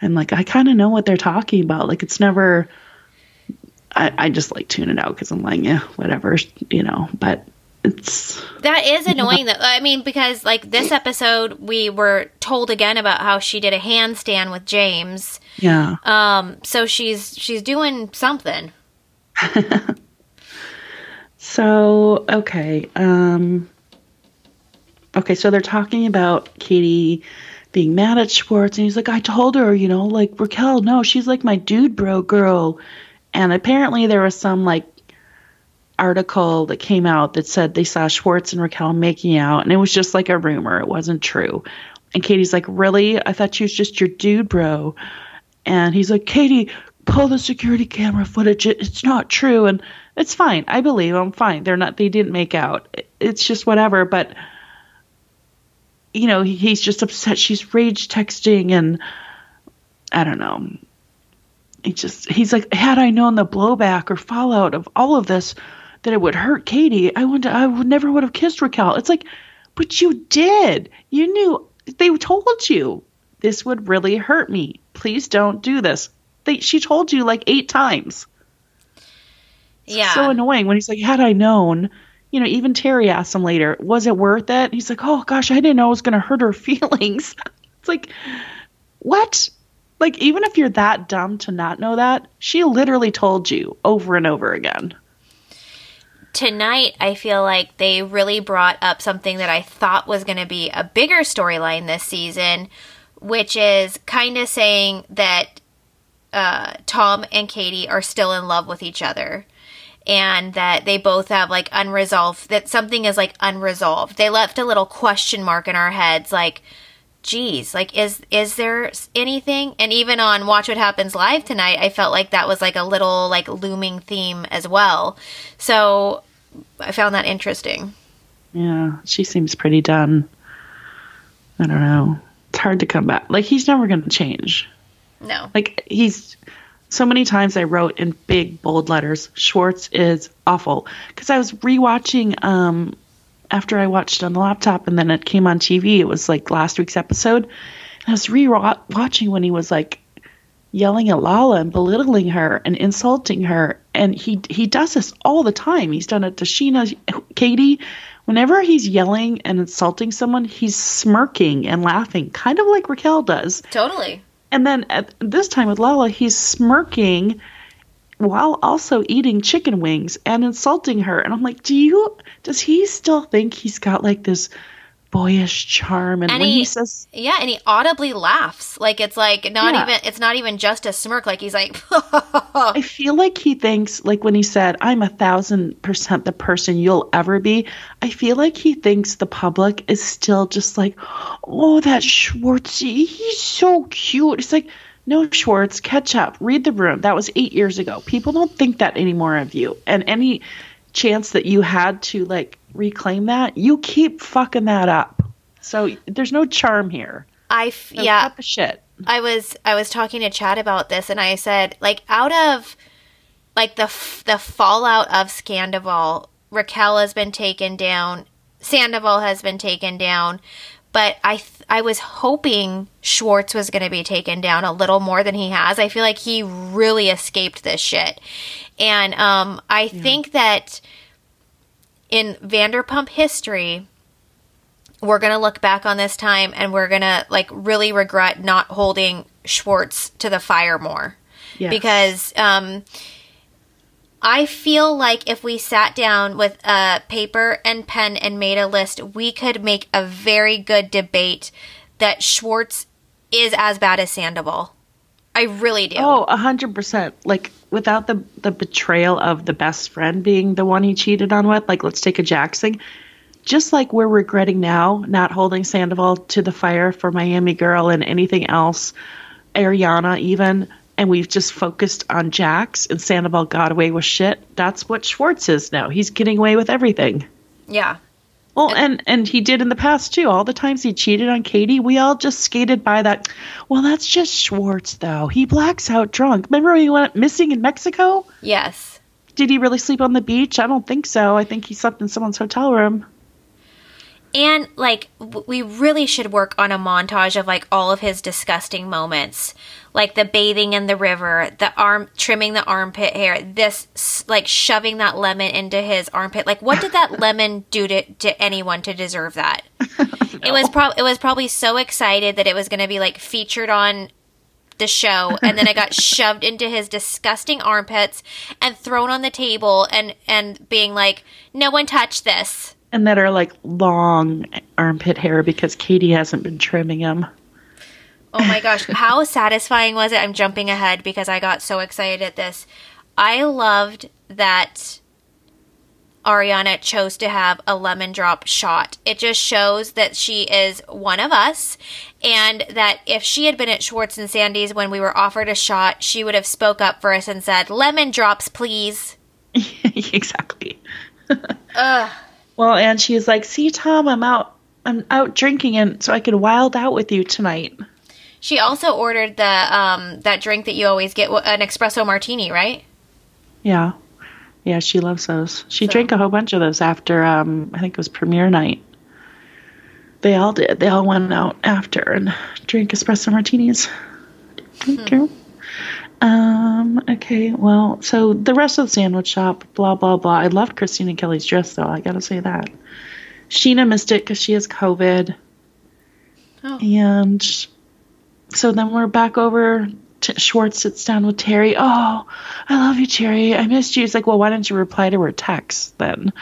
and like I kind of know what they're talking about. Like it's never. I, I just like tune it out because I'm like, yeah, whatever, you know. But it's that is annoying. Though I mean, because like this episode, we were told again about how she did a handstand with James. Yeah. Um. So she's she's doing something. so okay. Um. Okay, so they're talking about Katie being mad at Schwartz. And he's like, I told her, you know, like Raquel, no, she's like my dude bro girl. And apparently there was some like article that came out that said they saw Schwartz and Raquel making out. And it was just like a rumor. It wasn't true. And Katie's like, Really? I thought she was just your dude bro. And he's like, Katie, pull the security camera footage. It's not true. And it's fine. I believe I'm fine. They're not, they didn't make out. It's just whatever. But you know, he, he's just upset. She's rage texting, and I don't know. He just he's like, had I known the blowback or fallout of all of this, that it would hurt Katie, I would I would never would have kissed Raquel. It's like, but you did. You knew they told you this would really hurt me. Please don't do this. They she told you like eight times. Yeah. so annoying when he's like, had I known, you know, even Terry asked him later, was it worth it? He's like, oh gosh, I didn't know it was going to hurt her feelings. it's like, what? Like, even if you're that dumb to not know that, she literally told you over and over again. Tonight, I feel like they really brought up something that I thought was going to be a bigger storyline this season, which is kind of saying that uh, Tom and Katie are still in love with each other and that they both have like unresolved that something is like unresolved. They left a little question mark in our heads like geez, like is is there anything? And even on Watch What Happens Live tonight, I felt like that was like a little like looming theme as well. So I found that interesting. Yeah, she seems pretty done. I don't know. It's hard to come back. Like he's never going to change. No. Like he's so many times I wrote in big bold letters, Schwartz is awful. Because I was rewatching um, after I watched on the laptop and then it came on TV. It was like last week's episode. And I was rewatching when he was like yelling at Lala and belittling her and insulting her. And he he does this all the time. He's done it to Scheana, Katie. Whenever he's yelling and insulting someone, he's smirking and laughing, kind of like Raquel does. Totally. And then at this time with Lala, he's smirking while also eating chicken wings and insulting her. And I'm like, do you, does he still think he's got like this boyish charm. And, and when he, he, says yeah and he audibly laughs. Like it's like not yeah. even it's not even just a smirk. Like he's like i feel like he thinks like when he said i'm a thousand percent the person you'll ever be i feel like he thinks the public is still just like oh that schwartzy he's so cute. It's like no schwartz catch up. Read the room. That was eight years ago. People don't think that anymore of you. And any chance that you had to like reclaim that, you keep fucking that up. So there's no charm here. I f- so yeah. Cut shit. I was I was talking to Chad about this, and I said like out of like the f- the fallout of Scandoval. Raquel has been taken down. Sandoval has been taken down, but I th- I was hoping Schwartz was going to be taken down a little more than he has. I feel like he really escaped this shit, and um, I yeah. think that in Vanderpump history, we're going to look back on this time and we're going to like really regret not holding Schwartz to the fire more. Yes. Because um, I feel like if we sat down with a paper and pen and made a list, we could make a very good debate that Schwartz is as bad as Sandoval. I really do. Oh, a hundred percent. Like without the the betrayal of the best friend being the one he cheated on with. Like let's take a Jackson. Just like we're regretting now not holding Sandoval to the fire for Miami Girl and anything else, Ariana even and we've just focused on Jax and Sandoval got away with shit. That's what Schwartz is now. He's getting away with everything. Yeah. Well, and and he did in the past too. All the times he cheated on Katie, we all just skated by that. Well, that's just Schwartz though. He blacks out drunk. Remember when he went missing in Mexico? Yes. Did he really sleep on the beach? I don't think so. I think he slept in someone's hotel room. And like we really should work on a montage of like all of his disgusting moments like the bathing in the river, the arm trimming the armpit hair, this like shoving that lemon into his armpit. Like, what did that lemon do to, to anyone to deserve that? It was probably it was probably so excited that it was going to be like featured on the show and then it got shoved into his disgusting armpits and thrown on the table and and being like no one touched this and that are like long armpit hair because Katie hasn't been trimming them Oh my gosh, how satisfying was it? I'm jumping ahead because I got so excited at this. I loved that Ariana chose to have a lemon drop shot. It just shows that she is one of us and that if she had been at Schwartz and Sandy's when we were offered a shot, she would have spoke up for us and said, "Lemon drops, please." exactly. Ugh. Well, and she's like, "See, Tom, I'm out I'm out drinking and so I could wild out with you tonight." She also ordered the um that drink that you always get, an espresso martini, right? Yeah, yeah, she loves those. She so. drank a whole bunch of those after um I think it was premiere night. They all did. They all went out after and drank espresso martinis. Thank hmm. you. Um, okay, well, so the rest of the sandwich shop, blah, blah, blah. I loved Kristina Kelly's dress, though. I gotta say that. Scheana missed it because she has COVID. Oh. And so then we're back over. to Schwartz sits down with Terry. Oh, I love you, Terry. I missed you. He's like, well, why don't you reply to her text then?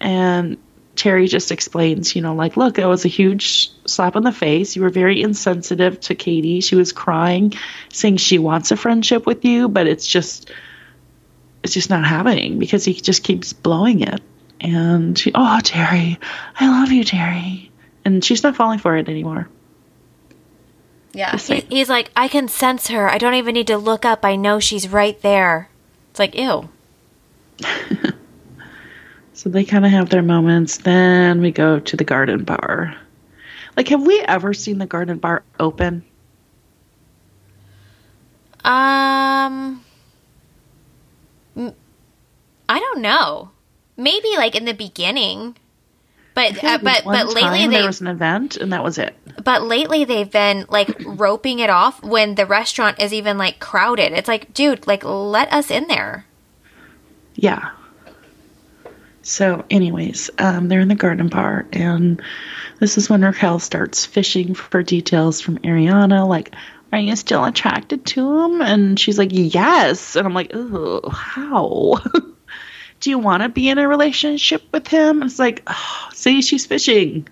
And Terry just explains, you know, like, look, it was a huge slap in the face. You were very insensitive to Katie. She was crying, saying she wants a friendship with you, but it's just, it's just not happening because he just keeps blowing it. And she, oh, Terry, I love you, Terry. And she's not falling for it anymore. Yeah. He, he's like, I can sense her. I don't even need to look up. I know she's right there. It's like, ew. so they kind of have their moments. Then we go to the garden bar. Like, have we ever seen the garden bar open? Um, I don't know. Maybe like in the beginning. But uh, but but lately they, there was an event and that was it. But lately they've been like roping it off when the restaurant is even like crowded. It's like, dude, like let us in there. Yeah. So, anyways, um, they're in the garden bar, and this is when Raquel starts fishing for details from Ariana, like, "Are you still attracted to him?" And she's like, "Yes." And I'm like, "Oh, how?" do you want to be in a relationship with him? It's like, oh, see, she's fishing.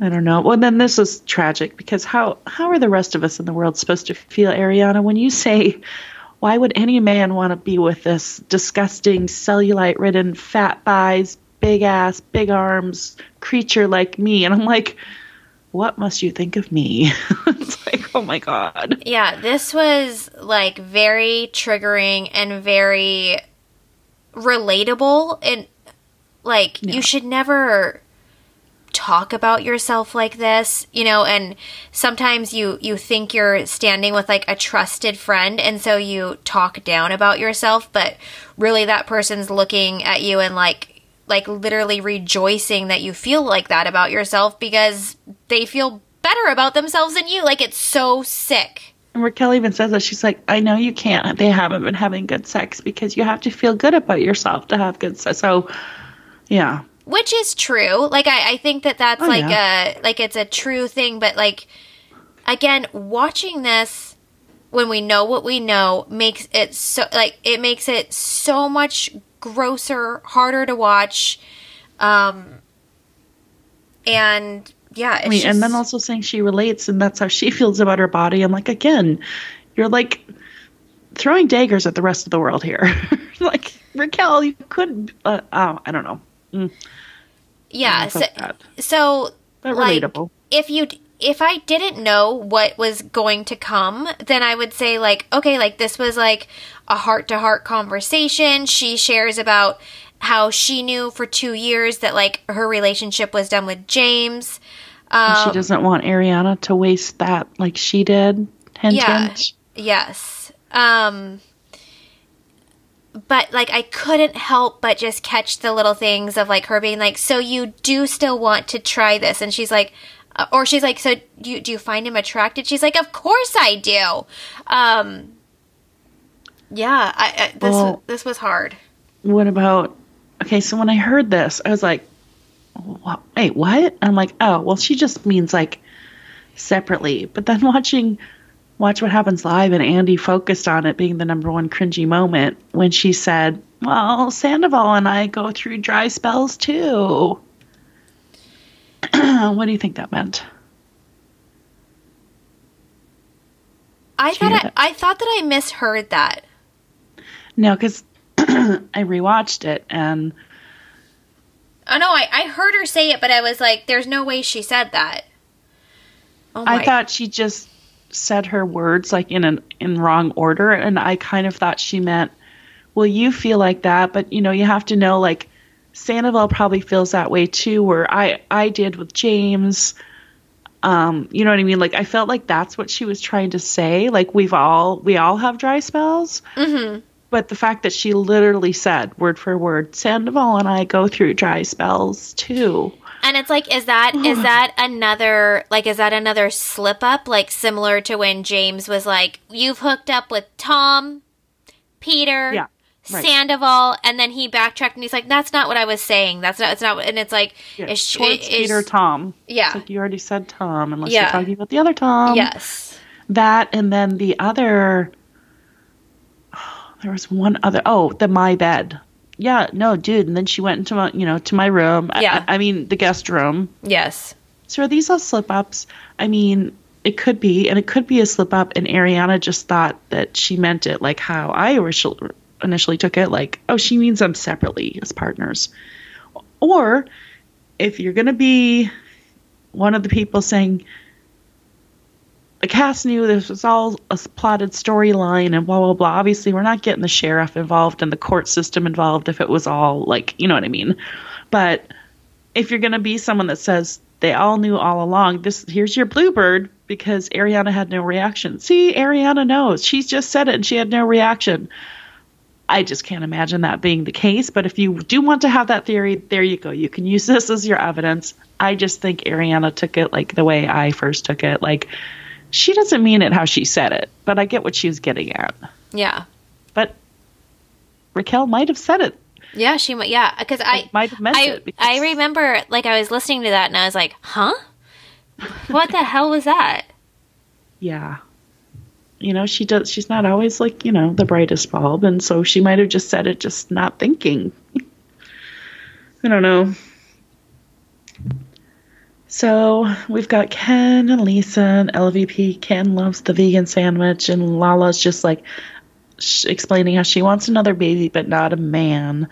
I don't know. Well, then this is tragic because how how are the rest of us in the world supposed to feel, Ariana, when you say, why would any man want to be with this disgusting, cellulite-ridden, fat thighs, big ass, big arms creature like me? And I'm like, what must you think of me? it's like, oh my god. Yeah, this was like very triggering and very relatable and like you should never talk about yourself like this you know and sometimes you you think you're standing with like a trusted friend and so you talk down about yourself but really that person's looking at you and like like literally rejoicing that you feel like that about yourself because they feel better about themselves than you. Like it's so sick and Raquel even says that she's like, I know you can't. They haven't been having good sex because you have to feel good about yourself to have good sex. So, yeah, which is true. Like I, I think that that's oh, like yeah. a like it's a true thing. But like again, watching this when we know what we know makes it so like it makes it so much grosser, harder to watch. Um, and yeah, I mean, just... and then also saying she relates and that's how she feels about her body. I'm like, again, you're like throwing daggers at the rest of the world here. like Raquel, you couldn't. Uh, oh, I don't know. Mm. Yeah. So, so but like, relatable. if you if I didn't know what was going to come, then I would say like, okay, like this was like a heart to heart conversation. She shares about how she knew for two years that like her relationship was done with James. Um, she doesn't want Ariana to waste that like she did. Hint, yeah. Hint. Yes. Um but like I couldn't help but just catch the little things of like her being like, "So you do still want to try this?" And she's like, uh, or she's like, "So do you, do you find him attracted?" She's like, "Of course I do." Um, yeah, I, I this well, this was hard. What about? Okay, so when I heard this, I was like, "Wait, what?" I'm like, "Oh, well, she just means like separately." But then watching Watch What Happens Live, and Andy focused on it being the number one cringy moment when she said, Well, Sandoval and I go through dry spells too. what do you think that meant? I thought I, I, thought that I misheard that. No, because I rewatched it and. Oh no, I, I heard her say it, but I was like, "There's no way she said that." Oh I thought she just said her words like in an in wrong order and I kind of thought she meant well you feel like that but you know you have to know like Sandoval probably feels that way too where I I did with James. Um you know what I mean? Like I felt like that's what she was trying to say. Like we've all we all have dry spells. Hmm but the fact that she literally said word for word Sandoval and I go through dry spells too and it's like, is that is that another like is that another slip up? Like similar to when James was like, "You've hooked up with Tom, Peter, yeah, right. Sandoval," and then he backtracked and he's like, "That's not what I was saying. That's not. It's not." And it's like, yeah, is, is, Peter, Tom. Yeah, it's like you already said Tom, unless yeah. you're talking about the other Tom. Yes, that and then the other. There was one other. Oh, the my bed yeah, no, dude. And then she went into my, you know, to my room. Yeah. I, I mean, the guest room. Yes. So are these all slip ups? I mean, it could be, and it could be a slip up. And Ariana just thought that she meant it like how I initially took it, like, oh, she means them separately as partners. Or if you're going to be one of the people saying, the cast knew this was all a plotted storyline and blah blah blah. Obviously, we're not getting the sheriff involved and the court system involved if it was all like, you know what I mean. But if you're going to be someone that says they all knew all along, this here's your bluebird because Ariana had no reaction. See, Ariana knows. She's just said it and she had no reaction. I just can't imagine that being the case. But if you do want to have that theory, there you go. You can use this as your evidence. I just think Ariana took it like the way I first took it. Like, she doesn't mean it how she said it, but I get what she was getting at. Yeah. But Raquel might have said it. Yeah, she might. Yeah, because I might have meant I, it. Because... I remember, like, I was listening to that and I was like, "Huh? what the hell was that?" Yeah. You know, she does. She's not always like you know the brightest bulb, and so she might have just said it, just not thinking. I don't know. So we've got Ken and Lisa and LVP. Ken loves the vegan sandwich, and Lala's just like sh- explaining how she wants another baby, but not a man.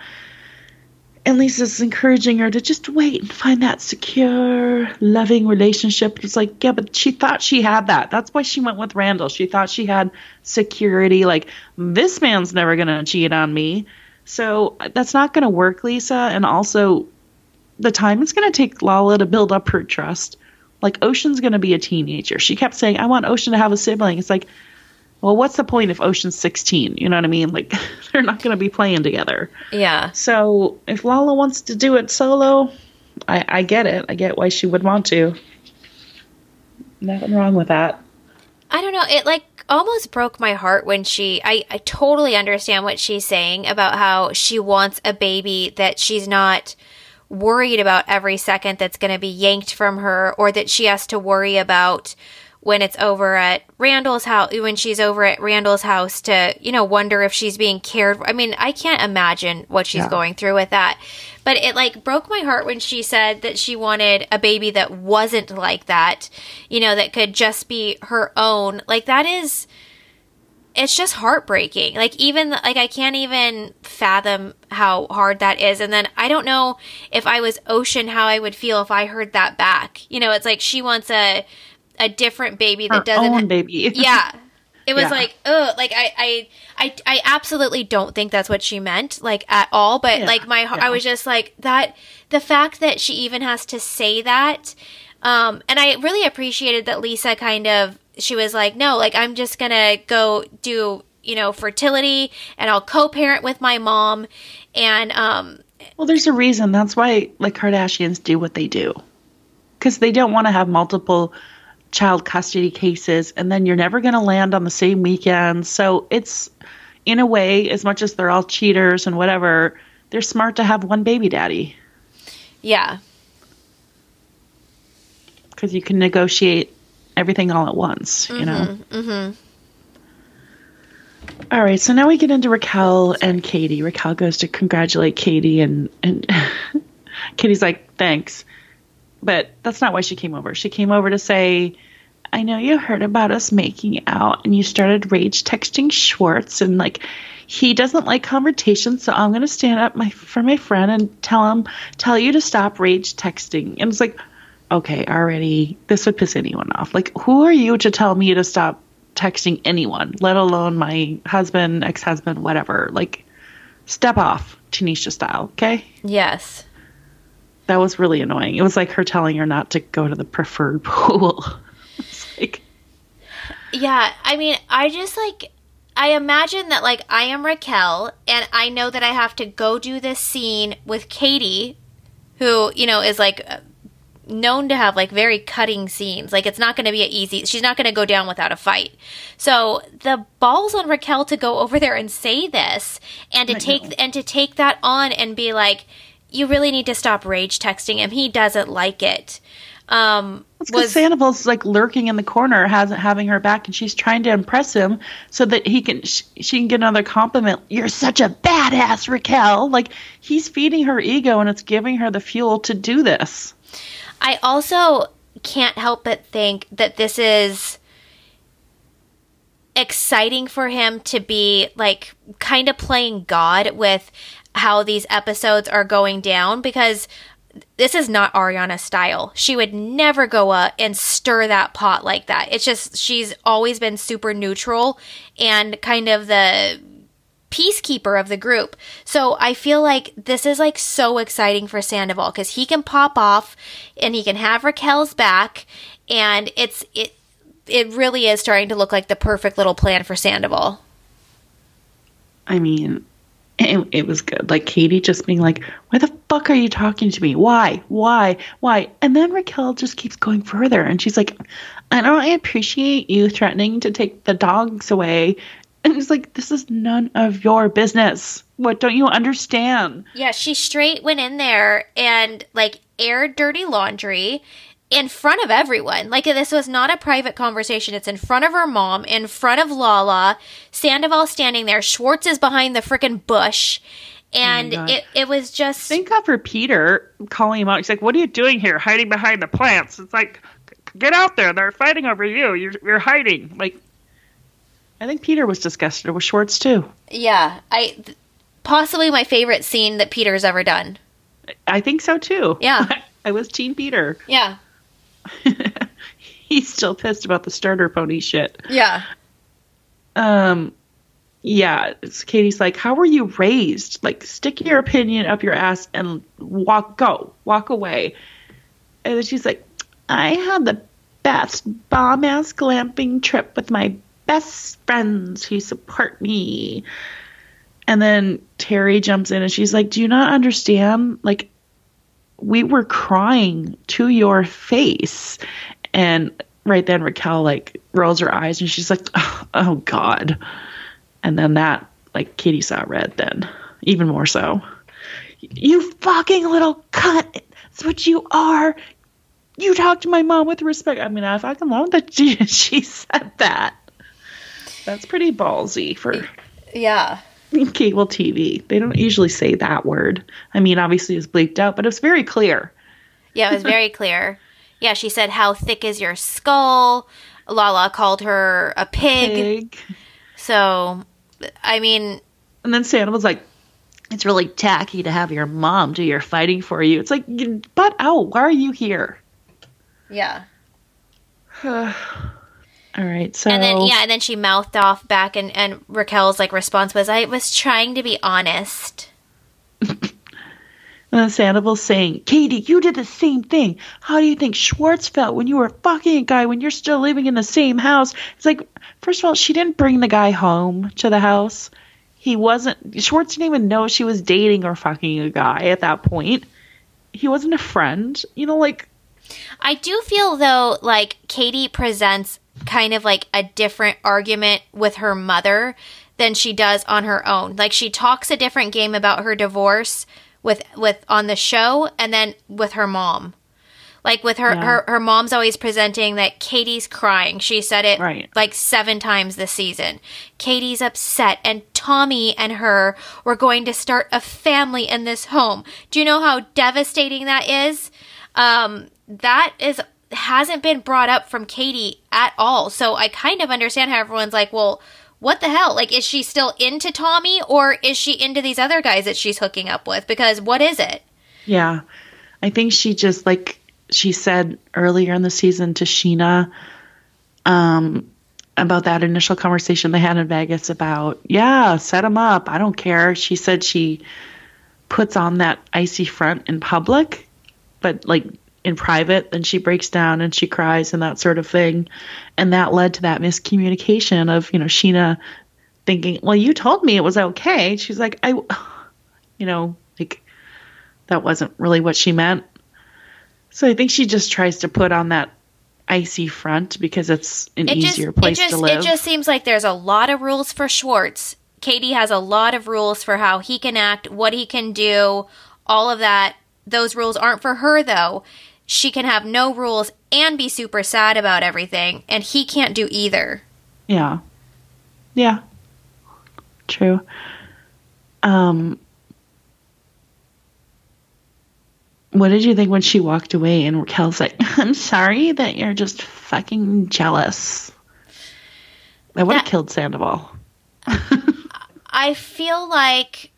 And Lisa's encouraging her to just wait and find that secure, loving relationship. It's like, yeah, but she thought she had that. That's why she went with Randall. She thought she had security. Like, this man's never going to cheat on me. So that's not going to work, Lisa. And also, the time it's going to take Lala to build up her trust. Like Ocean's going to be a teenager. She kept saying, "I want Ocean to have a sibling." It's like, well, what's the point if Ocean's 16? You know what I mean? Like they're not going to be playing together. Yeah. So if Lala wants to do it solo, I, I get it. I get why she would want to. Nothing wrong with that. I don't know. It like almost broke my heart when she. I, I totally understand what she's saying about how she wants a baby that she's not worried about every second that's going to be yanked from her or that she has to worry about when it's over at Randall's house, when she's over at Randall's house to, you know, wonder if she's being cared for. I mean, I can't imagine what she's yeah. going through with that. But it like broke my heart when she said that she wanted a baby that wasn't like that, you know, that could just be her own. Like that is it's just heartbreaking. Like even like I can't even fathom how hard that is. And then I don't know if I was Ocean how I would feel if I heard that back. You know, it's like she wants a a different baby that Her doesn't own baby. yeah. It was Yeah. like, oh, like I, I, I, I absolutely don't think that's what she meant, like at all. But Yeah, like my, yeah. I was just like that. The fact that she even has to say that, um, and I really appreciated that Lisa kind of, she was like, no, like I'm just gonna go do, you know, fertility, and I'll co-parent with my mom, and um, Well, there's a reason. That's why like Kardashians do what they do. Cuz they don't want to have multiple child custody cases and then you're never going to land on the same weekend. So it's in a way as much as they're all cheaters and whatever, they're smart to have one baby daddy yeah, cuz you can negotiate everything all at once, you know. mm-hmm. All right, so now we get into Raquel and Katie. Raquel goes to congratulate Katie, and and Katie's like, "Thanks," but that's not why she came over. She came over to say, "I know you heard about us making out, and you started rage texting Schwartz, and like." He doesn't like conversation, so I'm gonna stand up my for my friend and tell him, tell you to stop rage texting. And it's like, okay, already this would piss anyone off. Like, who are you to tell me to stop texting anyone, let alone my husband, ex husband, whatever? Like, step off, Tanisha style, okay? yes, That was really annoying. It was like her telling her not to go to the preferred pool. it's like, Yeah, I mean, I just like I imagine that like I am Raquel and I know that I have to go do this scene with Katie who, you know, is like known to have like very cutting scenes. Like it's not going to be a easy. She's not going to go down without a fight. So the balls on Raquel to go over there and say this and to I take know. and to take that on and be like you really need to stop rage texting him. He doesn't like it. Um because Sandoval's like lurking in the corner, hasn't having her back, and she's trying to impress him so that he can sh- she can get another compliment. You're such a badass, Raquel. Like he's feeding her ego, and it's giving her the fuel to do this. I also can't help but think that this is exciting for him to be like kind of playing God with how these episodes are going down because this is not Ariana's style. She would never go up and stir that pot like that. It's just she's always been super neutral and kind of the peacekeeper of the group. So I feel like this is like so exciting for Sandoval because he can pop off and he can have Raquel's back, and it's it it really is starting to look like the perfect little plan for Sandoval. I mean, it, it was good. Like Katie just being like, "Why the fuck are you talking to me? Why? Why? Why?" And then Raquel just keeps going further, and she's like, "I don't appreciate you threatening to take the dogs away." And it's like, "This is none of your business. What don't you understand?" Yeah, she straight went in there and like aired dirty laundry in front of everyone. Like this was not a private conversation. It's in front of her mom, in front of Lala. Sandoval standing there. Schwartz is behind the freaking bush. Oh and God. it, it was just Thank God for Peter calling him out. He's like, "What are you doing here, hiding behind the plants?" It's like, "Get out there! They're fighting over you. You're you're hiding." Like, I think Peter was disgusted with Schwartz too. yeah, I th- possibly my favorite scene that Peter's ever done. I think so too. Yeah. I was Team Peter. Yeah. He's still pissed about the starter pony shit. Yeah. Um, yeah, it's Katie's like, how were you raised? Like, stick your opinion up your ass and walk, go, walk away. And then she's like, I had the best bomb ass glamping trip with my best friends who support me. And then Terry jumps in and she's like, Do you not understand? Like, we were crying to your face. And right then Raquel like rolls her eyes and she's like, Oh, oh God. And then that, like, Kitty saw red then, even more so. You fucking little cunt. That's what you are. You talk to my mom with respect. I mean, I fucking love that she, she said that. That's pretty ballsy for Yeah. cable TV. They don't usually say that word. I mean, obviously it was bleeped out, but it was very clear. Yeah, it was very clear. Yeah, she said, How thick is your skull? Lala called her a pig. Pig. So, I mean, And then Santa was like, it's really tacky to have your mom do your fighting for you. It's like, butt out. Why are you here? yeah. All right. So And then, yeah, and then she mouthed off back, and, and Raquel's like response was, I was trying to be honest. And then Sandoval's saying, Katie, you did the same thing. How do you think Schwartz felt when you were fucking a guy when you're still living in the same house? It's like, first of all, she didn't bring the guy home to the house. He wasn't, Schwartz didn't even know she was dating or fucking a guy at that point. He wasn't a friend. You know, like, I do feel though like Katie presents kind of like a different argument with her mother than she does on her own. Like she talks a different game about her divorce with with on the show and then with her mom. Like with her Yeah. her her mom's always presenting that Katie's crying. She said it Right. like 7 times this season. Katie's upset and Tommy and her were going to start a family in this home. Do you know how devastating that is? um, that is hasn't been brought up from Katie at all. So I kind of understand how everyone's like, well, what the hell? Like, is she still into Tommy or is she into these other guys that she's hooking up with? Because what is it? Yeah. I think she just like she said earlier in the season to Scheana um about that initial conversation they had in Vegas about, yeah, set him up. I don't care. She said she puts on that icy front in public, but like in private, then she breaks down and she cries and that sort of thing. And that led to that miscommunication of, you know, Scheana thinking, well, you told me it was okay. She's like, I, you know, like that wasn't really what she meant. So I think she just tries to put on that icy front because it's an It just, easier place it just, to live. it just seems like there's a lot of rules for Schwartz. Katie has a lot of rules for how he can act, what he can do, all of that. Those rules aren't for her though. She can have no rules and be super sad about everything, and he can't do either. Yeah. Yeah. True. Um What did you think when she walked away and Raquel's like, I'm sorry that you're just fucking jealous. I would have killed Sandoval. I feel like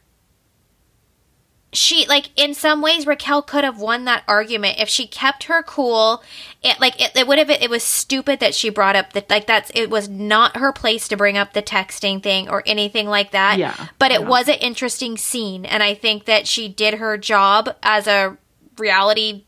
she like in some ways Raquel could have won that argument if she kept her cool. It like it, it would have it was stupid that she brought up the like that's it was not her place to bring up the texting thing or anything like that. Yeah, But it yeah. was an interesting scene and I think that she did her job as a reality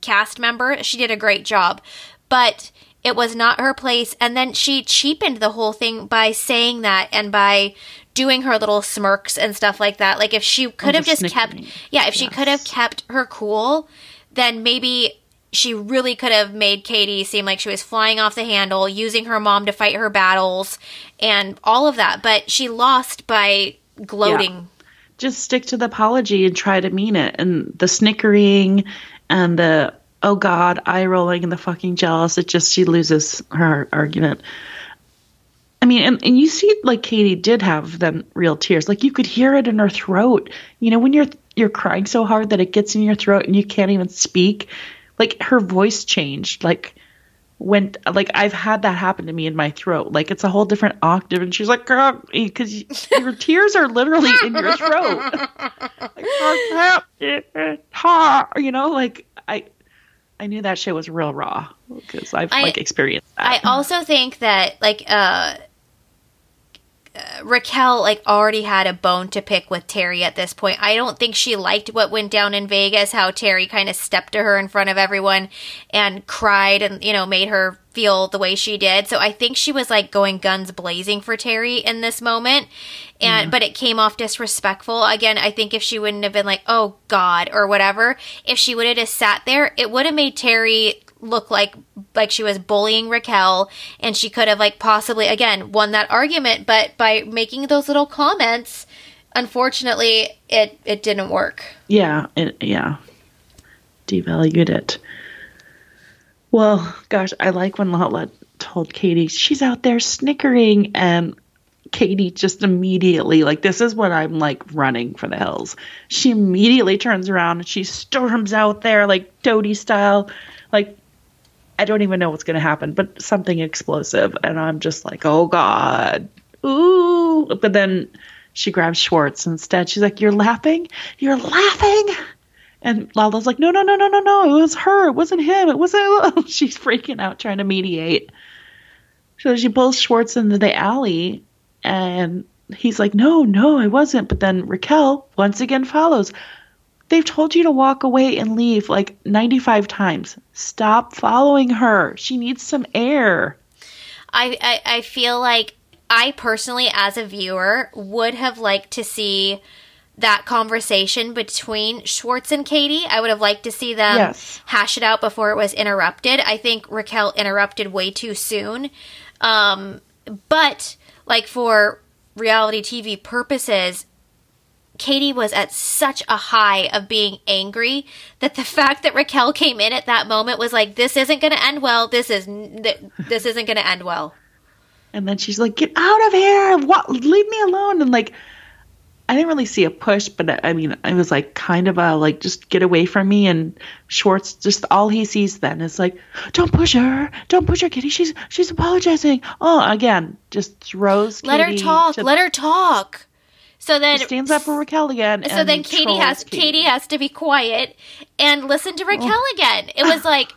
cast member. She did a great job. But it was not her place and then she cheapened the whole thing by saying that and by doing her little smirks and stuff like that. Like if she could have just kept. Yeah, if she could have kept her cool, then maybe she really could have made Katie seem like she was flying off the handle, using her mom to fight her battles and all of that. But she lost by gloating. Just stick to the apology and try to mean it. And the snickering and the oh god, eye rolling and the fucking jealous, it just she loses her argument. I mean, and, and you see, like Katie did have then real tears. Like you could hear it in her throat. You know, when you're you're crying so hard that it gets in your throat and you can't even speak. Like her voice changed. Like went like I've had that happen to me in my throat. Like it's a whole different octave, and she's like, "Girl," because your tears are literally in your throat. you know, like I. I knew that shit was real raw because I've I- like experienced that. I also think that like uh, Raquel like already had a bone to pick with Terry at this point. I don't think she liked what went down in Vegas, how Terry kind of stepped to her in front of everyone and cried and you know made her feel the way she did. So I think she was like going guns blazing for Terry in this moment. And mm but it came off disrespectful. Again, I think if she wouldn't have been like, "Oh god" or whatever, if she would have just sat there, it would have made Terry look like like she was bullying Raquel and she could have like possibly again won that argument but by making those little comments unfortunately it it didn't work. Yeah it, yeah. Devalued it. Well gosh i like when lala told katie she's out there snickering and katie just immediately like this is what i'm like running for the hills. She immediately turns around and she storms out there like Dodie style like I don't even know what's going to happen, but something explosive. And I'm just like, oh God. Ooh. But then she grabs Schwartz instead. She's like, You're laughing? You're laughing? And Lala's like, No, no, no, no, no, no. It was her. It wasn't him. It wasn't. Oh, she's freaking out trying to mediate. So she pulls Schwartz into the alley and he's like, No, no, I wasn't. But then Raquel once again follows. They've told you to walk away and leave like 95 times. Stop following her. She needs some air. I, I, I feel like I personally, as a viewer, would have liked to see that conversation between Schwartz and Katie. I would have liked to see them yes. hash it out before it was interrupted. I think Raquel interrupted way too soon. Um, but, like, for reality TV purposes, Katie was at such a high of being angry that the fact that Raquel came in at that moment was like, this isn't going to end well. This is this isn't going to end well. And then she's like, "Get out of here! What? Leave me alone!" And like, I didn't really see a push, but I mean, it was like, kind of a like, just get away from me. And Schwartz, just all he sees then is like, "Don't push her! Don't push her, Kitty. She's she's apologizing." Oh, again, just throws. Let Katie her talk. To- Let her talk. So then he stands up for Raquel again. So then Katie has Katie. Katie. has to be quiet and listen to Raquel oh. again. It was like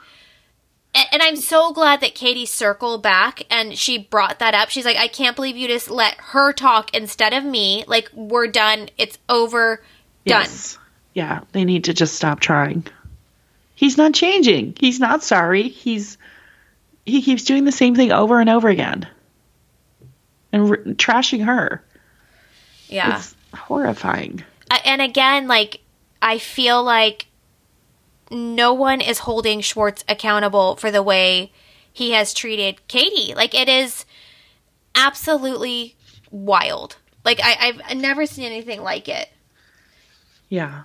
and I'm so glad that Katie circled back and she brought that up. She's like, I can't believe you just let her talk instead of me. Like, we're done. It's over. Done. Yes. Yeah, they need to just stop trying. He's not changing. He's not sorry. He's he keeps doing the same thing over and over again and r- trashing her. Yeah. It's horrifying. And again, like, I feel like no one is holding Schwartz accountable for the way he has treated Katie. Like, it is absolutely wild. Like, I, I've never seen anything like it. Yeah.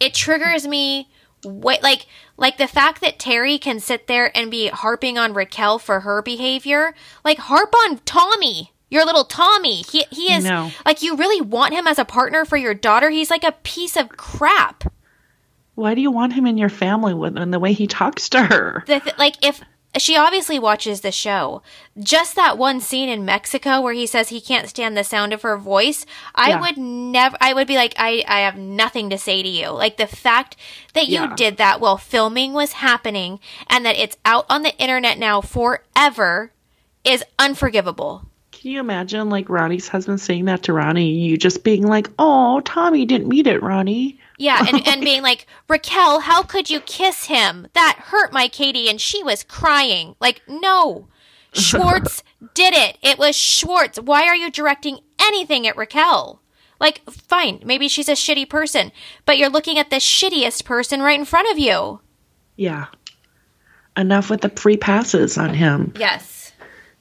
It triggers me. Wait, like, like the fact that Terry can sit there and be harping on Raquel for her behavior. Like, harp on Tommy your little Tommy. He he is like you really want him as a partner for your daughter. He's like a piece of crap. Why do you want him in your family with and the way he talks to her? The th- like if she obviously watches the show. Just that one scene in Mexico where he says he can't stand the sound of her voice, I yeah. would never I would be like I I have nothing to say to you. Like the fact that you yeah. did that while filming was happening and that it's out on the internet now forever is unforgivable. Can you imagine like Ronnie's husband saying that to Ronnie? You just being like, "Oh, Tommy didn't meet it, Ronnie." Yeah, and, and being like, Raquel, how could you kiss him? That hurt my Katie, and she was crying. Like, no, Schwartz did it. It was Schwartz. Why are you directing anything at Raquel? Like, fine, maybe she's a shitty person, but you're looking at the shittiest person right in front of you. Yeah. Enough with the free passes on him. Yes.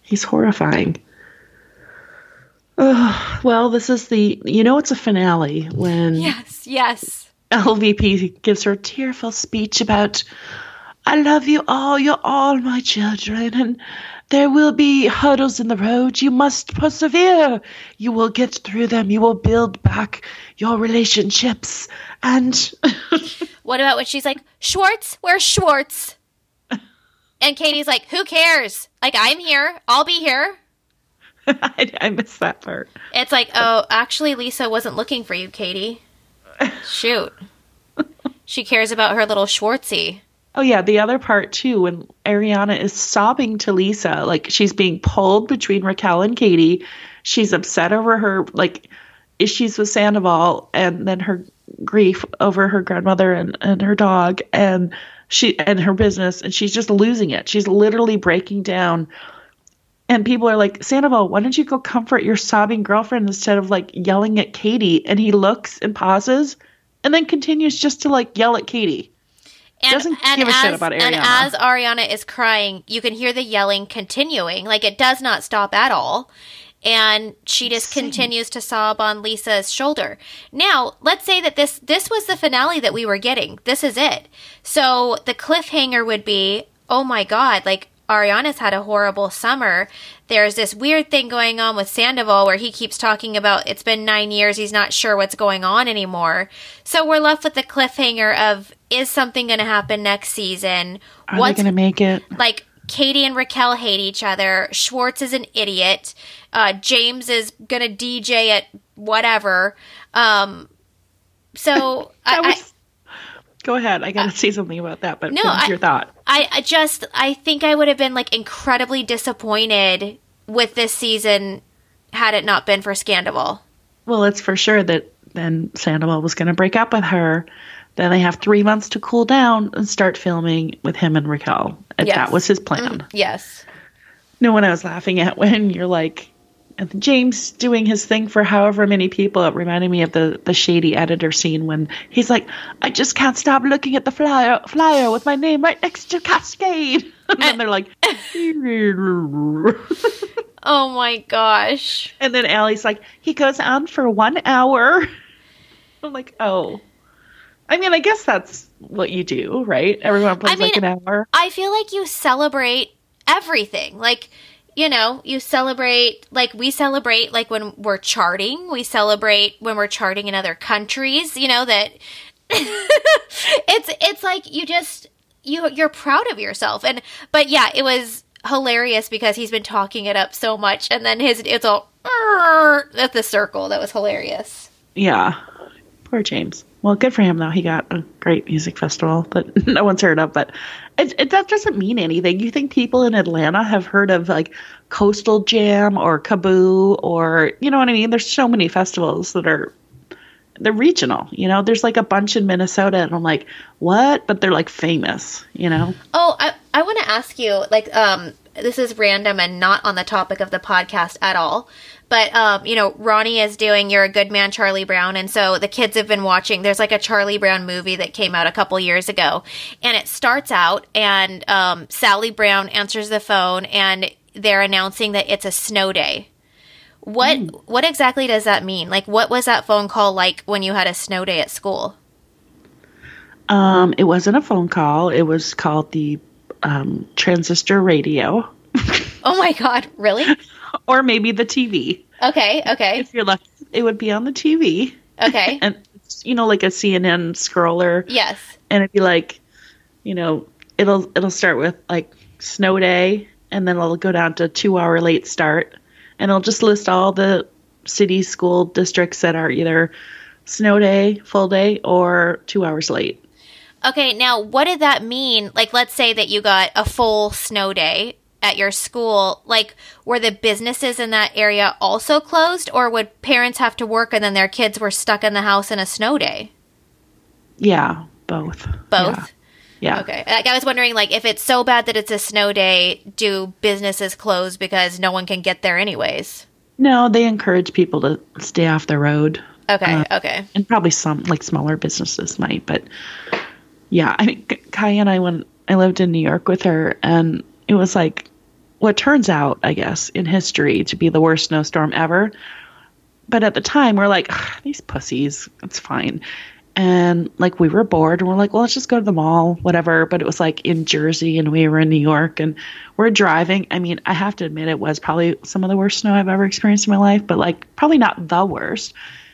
He's horrifying. Oh, well, this is the you know it's a finale when Yes, yes. LVP gives her tearful speech about I love you all, you're all my children, and there will be hurdles in the road. You must persevere. You will get through them. You will build back your relationships. And what about when she's like, Schwartz? Where's Schwartz? And Katie's like, Who cares? Like, I'm here. I'll be here. I, I missed that part. It's like, oh, actually, Lisa wasn't looking for you, Katie. Shoot. she cares about her little Schwartzy. Oh yeah, the other part too, when Ariana is sobbing to Lisa, like she's being pulled between Raquel and Katie. she's upset over her like issues with Sandoval and then her grief over her grandmother and, and her dog and she and her business and she's just losing it. She's literally breaking down. And people are like, Sandoval, why don't you go comfort your sobbing girlfriend instead of like yelling at Katie? And he looks and pauses and then continues just to like yell at Katie. And, Doesn't and give a as, shit about And Ariana. as Ariana is crying, you can hear the yelling continuing. Like it does not stop at all. And she just Insane. continues to sob on Lisa's shoulder. Now, let's say that this this was the finale that we were getting. This is it. So the cliffhanger would be, oh my god, like Ariana's had a horrible summer. There's this weird thing going on with Sandoval where he keeps talking about it's been nine years, he's not sure what's going on anymore. So we're left with the cliffhanger of is something going to happen next season? Are they going to make it? like Katie and Raquel hate each other. Schwartz is an idiot. Uh, James is gonna DJ at whatever. Um, so I, was, go ahead. I got to uh, say something about that, but No, I- your thought. I, I just I think I would have been like incredibly disappointed with this season had it not been for Scandoval. Well, it's for sure that then Sandoval was going to break up with her. Then they have three months to cool down and start filming with him and Raquel. And Yes. that was his plan. Mm, yes. No one I was laughing at when you're like, and James doing his thing for however many people. It reminded me of the the shady editor scene when he's like, "I just can't stop looking at the flyer flyer with my name right next to Kaskade," and then they're like, Oh my gosh. and then Ally's like, "He goes on for one hour." I'm like, "Oh." I mean, I guess that's what you do, right? Everyone plays I mean, like an hour. I feel like you celebrate everything. Like, you know, you celebrate like we celebrate like when we're charting. We celebrate when we're charting in other countries, you know that it's it's like you just you you're proud of yourself. And but yeah, it was hilarious because he's been talking it up so much and then his it's all at the circle. That was hilarious. Yeah. Poor James. Well, good for him though. He got a great music festival that no one's heard of, but it, it that doesn't mean anything. You think people in Atlanta have heard of like Coastal Jam or KAABOO or you know what I mean? There's so many festivals that are they're regional. You know, there's like a bunch in Minnesota, and I'm like, what? But they're like famous. You know? Oh, I I want to ask you like um this is random and not on the topic of the podcast at all. But um, you know, Ronnie is doing "You're a Good Man, Charlie Brown," and so the kids have been watching. There's like a Charlie Brown movie that came out a couple years ago, and it starts out, and um, Sally Brown answers the phone, and they're announcing that it's a snow day. What what exactly does that mean? Like, what was that phone call like when you had a snow day at school? Um, it wasn't a phone call. It was called the um, transistor radio, Oh my god, really? or maybe the TV. Okay, okay, If you're lucky, it would be on the TV. okay. and you know like a CNN scroller yes. and it'd be like you know it'll it'll start with like snow day and then it'll go down to 2 hour late start and it'll just list all the city school districts that are either snow day, full day or 2 hours late. Okay, now what did that mean? Like, let's say that you got a full snow day at your school. Like, were the businesses in that area also closed, or would parents have to work and then their kids were stuck in the house in a snow day? Yeah, both. Both. Yeah. yeah. Okay, like I was wondering, like, if it's so bad that it's a snow day, do businesses close because no one can get there anyways? No, they encourage people to stay off the road. Okay, Uh, okay, and probably some like smaller businesses might but yeah i mean kai and i when i lived in new york with her and it was like what turns out i guess in history to be the worst snowstorm ever. But at the time we're like these pussies it's fine. And like we were bored and we're like well let's just go to the mall whatever. But it was like in jersey and we were in new york and we're driving. I mean i have to admit it was probably some of the worst snow i've ever experienced in my life but like probably not the worst.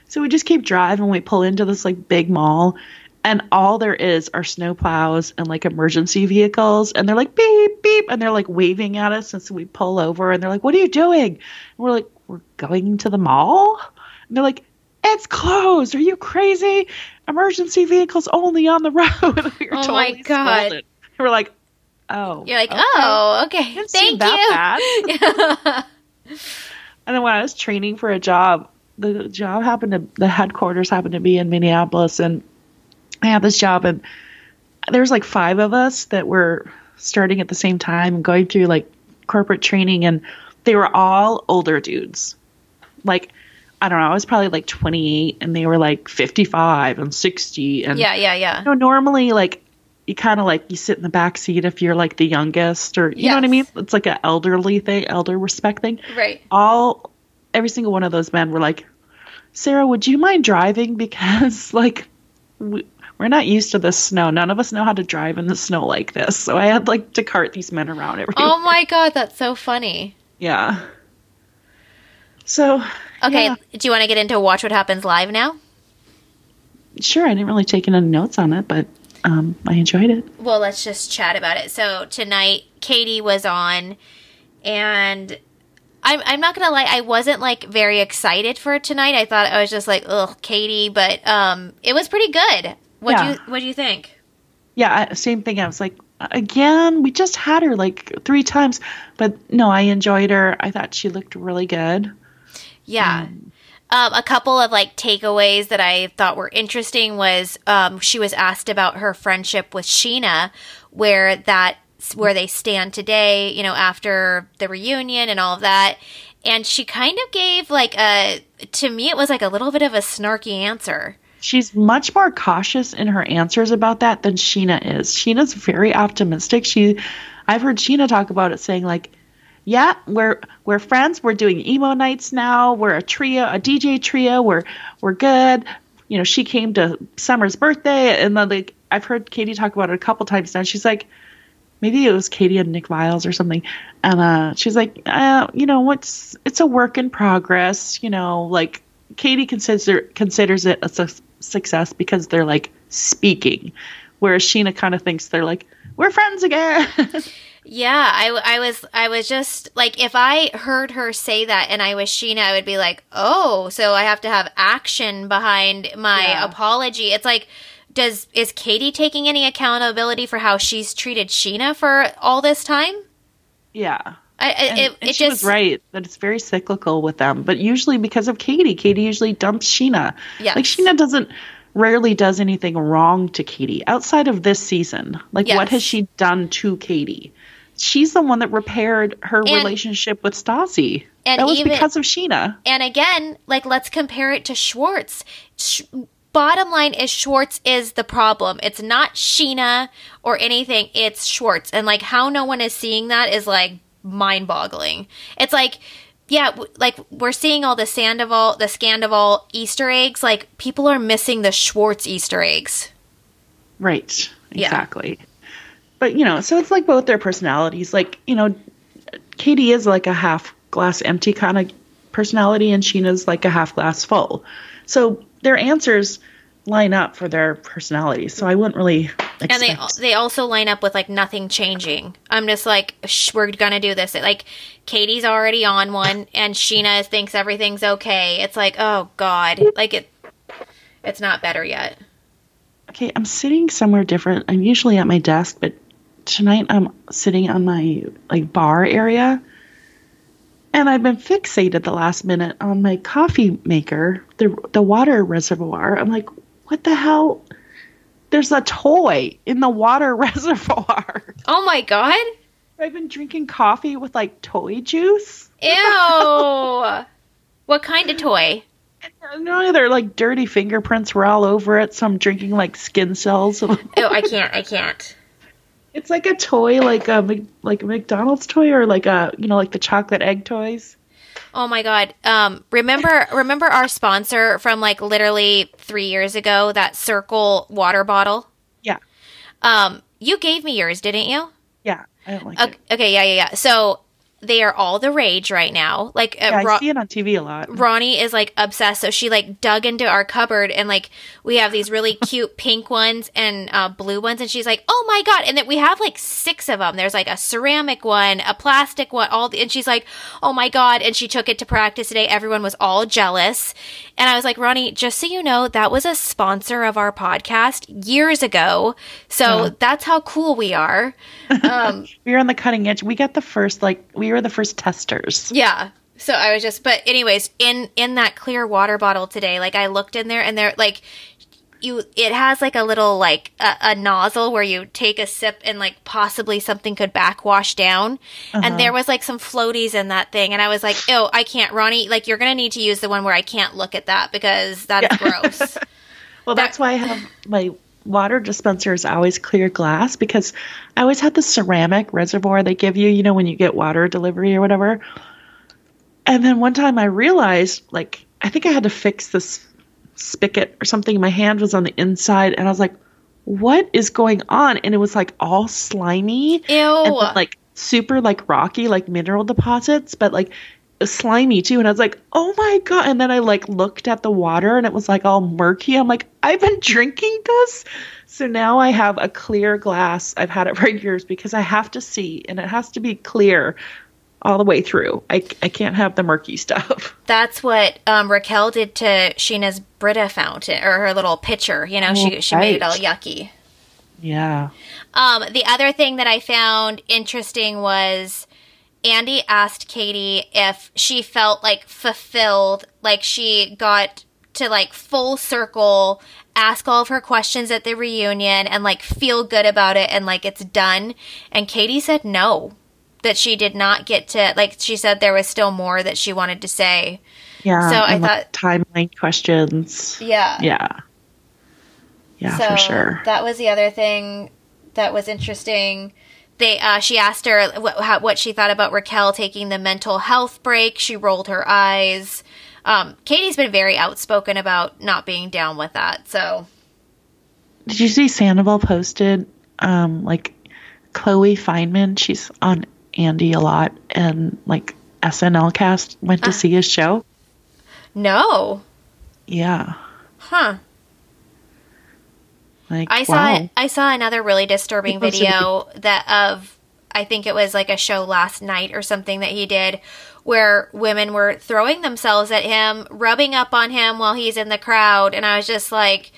So we just keep driving. We pull into this like big mall, and all there is are snow plows and like emergency vehicles, and they're like beep beep, and they're like waving at us. And so we pull over, and they're like, "What are you doing?" And we're like, "We're going to the mall." And they're like, "It's closed. Are you crazy? Emergency vehicles only on the road." we were Oh my God. scolded. We're like, "Oh." you're like, okay. oh, okay, thank you. that bad. And then when I was training for a job, the job happened to the headquarters happened to be in Minneapolis, and I had this job, and there was like five of us that were starting at the same time and going through like corporate training, and they were all older dudes, like. I don't know. I was probably like 28, and they were like 55 and 60, and Yeah, yeah, yeah. you know, normally like you kind of like you sit in the back seat if you're like the youngest or you know what I mean? It's like an elderly thing, elder respect thing. Right. All every single one of those men were like, "Sarah, would you mind driving because like we, we're not used to the snow. None of us know how to drive in the snow like this." So I had like to cart these men around everywhere. Oh my god, that's so funny. Yeah. So Okay, yeah. do you want to get into Watch What Happens Live now? sure, I didn't really take any notes on it, but um, I enjoyed it. Well, let's just chat about it. So tonight, Katie was on, and I'm I'm not gonna lie, I wasn't like very excited for tonight. I thought I was just like, ugh, Katie, but um, it was pretty good. What do you what do you think? yeah, same thing. I was like, again, we just had her like three times, but no, I enjoyed her. I thought she looked really good. Yeah. Um, a couple of like takeaways that I thought were interesting was um, she was asked about her friendship with Scheana, where that where they stand today, you know, after the reunion and all of that. And she kind of gave like a to me it was like a little bit of a snarky answer. She's much more cautious in her answers about that than Scheana is. Scheana's very optimistic. She, I've heard Scheana talk about it, saying like, "Yeah, we're we're friends. We're doing emo nights now. We're a trio, a DJ trio. We're we're good." You know, she came to Summer's birthday, and then like I've heard Katie talk about it a couple times now. She's like, maybe it was Katie and Nick Viall's or something, and uh, she's like, uh, you know, what's it's a work in progress. You know, like Katie considers considers it a success because they're like speaking, whereas Scheana kind of thinks they're like we're friends again. Yeah, I, I was I was just like if I heard her say that and I was Scheana, I would be like, oh, so I have to have action behind my Yeah. apology. It's like, does is Katie taking any accountability for how she's treated Scheana for all this time? yeah. I, I- And, it, and it she just was right that it's very cyclical with them, but usually because of Katie. Katie usually dumps Scheana. Yes. Like Scheana doesn't rarely does anything wrong to Katie outside of this season. Like what has she done to Katie? She's the one that repaired her And- relationship with Stassi. And that was even- because of Scheana. And again, like let's compare it to Schwartz. Sh- bottom line is Schwartz is the problem. It's not Scheana or anything. It's Schwartz. And like how no one is seeing that is like mind-boggling. It's like yeah, w- like we're seeing all the Sandoval, the Scandoval Easter eggs. Like people are missing the Schwartz Easter eggs. Right. Yeah. Exactly. But you know, so it's like both their personalities. Like, you know, Katie is like a half glass empty kind of personality and Scheana's like a half glass full. So their answers line up for their personalities. So I wouldn't really expect And they they also line up with like nothing changing. I'm just like, Shh, we're gonna do this. Like Katie's already on one, and Scheana thinks everything's okay. It's like, oh god, like it, it's not better yet. Okay, I'm sitting somewhere different. I'm usually at my desk, but tonight I'm sitting on my like bar area. And I've been fixated the last minute on my coffee maker, the the water reservoir. I'm like, what the hell? There's a toy in the water reservoir. Oh my god, I've been drinking coffee with like toy juice. ew! what kind of toy? No, they're like dirty fingerprints were all over it, so I'm drinking like skin cells. Oh, I can't, I can't. It's like a toy, like a like a McDonald's toy, or like a you know like the chocolate egg toys. Oh my god. Um, remember, remember our sponsor from like literally three years ago, that Cirkul water bottle. Yeah, Um, you gave me yours, didn't you? yeah, I don't like Okay, it. okay, yeah, yeah, yeah. So they are all the rage right now. Like uh, Yeah, Ro- I see it on TV a lot. Ronnie is like obsessed, so she like dug into our cupboard and like we have these really cute pink ones and uh, blue ones, and she's like, "Oh my god!" And then we have like six of them. There's like a ceramic one, a plastic one, all, the, and she's like, "Oh my god!" And she took it to practice today. Everyone was all jealous, and I was like, "Ronnie, just so you know, that was a sponsor of our podcast years ago, so Yeah. that's how cool we are." Um, we are on the cutting edge. We got the first like we were the first testers. Yeah. So I was just, but anyways, in in that clear water bottle today, like I looked in there and there, like you, it has like a little like a, a nozzle where you take a sip and like possibly something could backwash down, Uh-huh. and there was like some floaties in that thing, and I was like, oh, I can't, Ronnie, like you're gonna need to use the one where I can't look at that because that's gross. Well, that's why I have my water dispenser is always clear glass because I always had the ceramic reservoir they give you, you know, when you get water delivery or whatever. And then one time I realized, like, I think I had to fix this spigot or something. My hand was on the inside, and I was like, what is going on? And it was like all slimy Ew. and like super like rocky, like mineral deposits, but like slimy too. And I was like, oh my god! And then I like looked at the water, and it was like all murky. I'm like, I've been drinking this. So now I have a clear glass. I've had it for years because I have to see, and it has to be clear all the way through. I, I can't have the murky stuff. That's what um, Raquel did to Scheana's Brita fountain or her little pitcher. You know, she she made it all yucky. Yeah. Um, the other thing that I found interesting was Andy asked Katie if she felt like fulfilled, like she got to like full circle, ask all of her questions at the reunion and like feel good about it and like it's done. And Katie said no, that she did not get to, like, she said there was still more that she wanted to say. Yeah. So I like, thought- timeline questions. Yeah. Yeah. Yeah, so for sure. that was the other thing that was interesting. They uh, she asked her what, how, what she thought about Raquel taking the mental health break. She rolled her eyes. Um, Katie's been very outspoken about not being down with that. So Did you see Sandoval posted um like Chloe Fineman, she's on Andy a lot and like SNL cast went to see his show? no, Yeah. huh? Like I saw wow. I saw another really disturbing video that of I think it was like a show last night or something that he did where women were throwing themselves at him, rubbing up on him while he's in the crowd and I was just like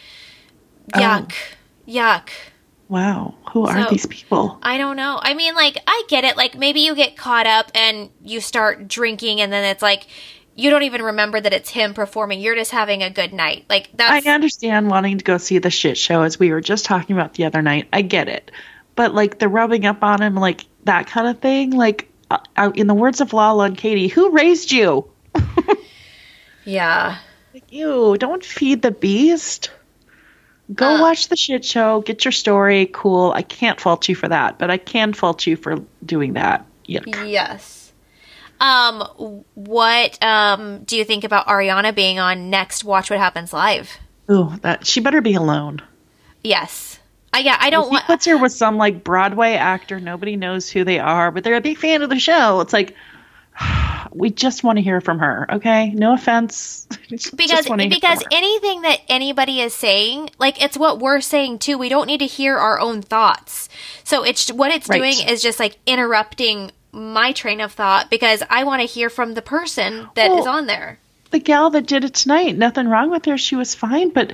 Oh. yuck. Yuck. Wow. Who are So- these people? I don't know. I mean like I get it. Like maybe you get caught up and you start drinking and then it's like you don't even remember that it's him performing. You're just having a good night. Like that's I understand wanting to go see the shit show as we were just talking about the other night. I get it. But like the rubbing up on him like that kind of thing, like uh, uh, in the words of Lala and Katie, who raised you? yeah. Like, ew, don't feed the beast. Go Uh. watch the shit show, get your story, cool. I can't fault you for that, but I can fault you for doing that. Yuck. Yes. Um, what um do you think about Ariana being on next Watch What Happens Live? Ooh, that she better be alone. Yes. I yeah, I don't If he want puts her with some like Broadway actor, nobody knows who they are, but they're a big fan of the show. It's like we just want to hear from her. Okay, no offense. Because because anything that anybody is saying, like it's what we're saying too. We don't need to hear our own thoughts. So it's what it's Right. doing is just like interrupting my train of thought because I want to hear from the person that is Well, on there. the gal that did it tonight, nothing wrong with her. She was fine, but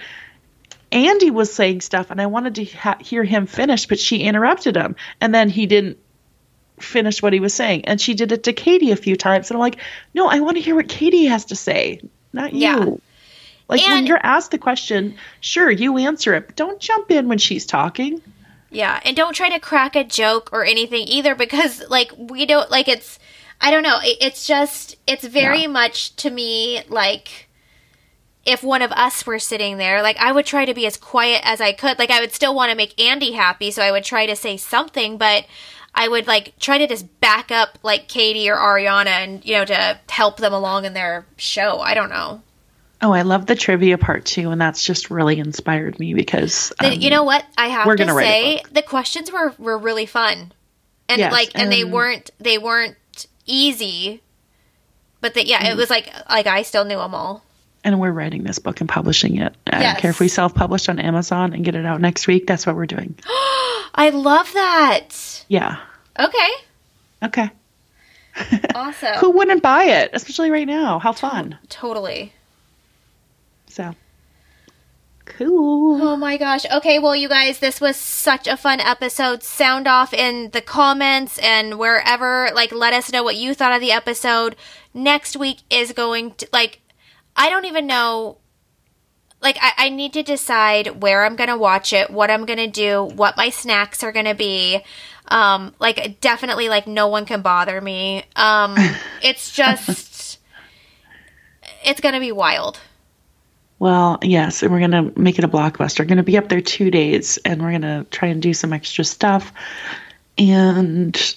Andy was saying stuff, and I wanted to ha- hear him finish, but she interrupted him, and then he didn't finish what he was saying. And she did it to Katie a few times, and I'm like, no, I want to hear what Katie has to say, not you. Yeah. Like when you're asked the question, sure, you answer it, but don't jump in when she's talking. Yeah, and don't try to crack a joke or anything either because like we don't like it's I don't know, it, it's just it's very Yeah. much to me like if one of us were sitting there, like I would try to be as quiet as I could. Like I would still want to make Andy happy, so I would try to say something, but I would like try to just back up like Katie or Ariana and you know to help them along in their show. I don't know. Oh, I love the trivia part too, and that's just really inspired me because um, you know what? I have to gonna write a say the questions were were really fun, and Yes, like and they weren't they weren't easy, but they, yeah, it Mm. was like like I still knew them all. and we're writing this book and publishing it. I Yes. don't care if we self-publish on Amazon and get it out next week. That's what we're doing. I love that. Yeah. Okay, Okay. awesome. Who wouldn't buy it, especially right now? How fun. Totally. So, Cool. Oh my gosh. Okay, well, you guys, this was such a fun episode. Sound off in the comments and wherever. Like, let us know what you thought of the episode. Next week is going to, like, I don't even know. Like, I, I need to decide where I'm going to watch it, what I'm going to do, what my snacks are going to be. Um, like, definitely, like, no one can bother me. Um, it's just, it's going to be wild. Well, yes, and we're gonna make it a blockbuster. We're gonna be up there two days, and we're gonna try and do some extra stuff. And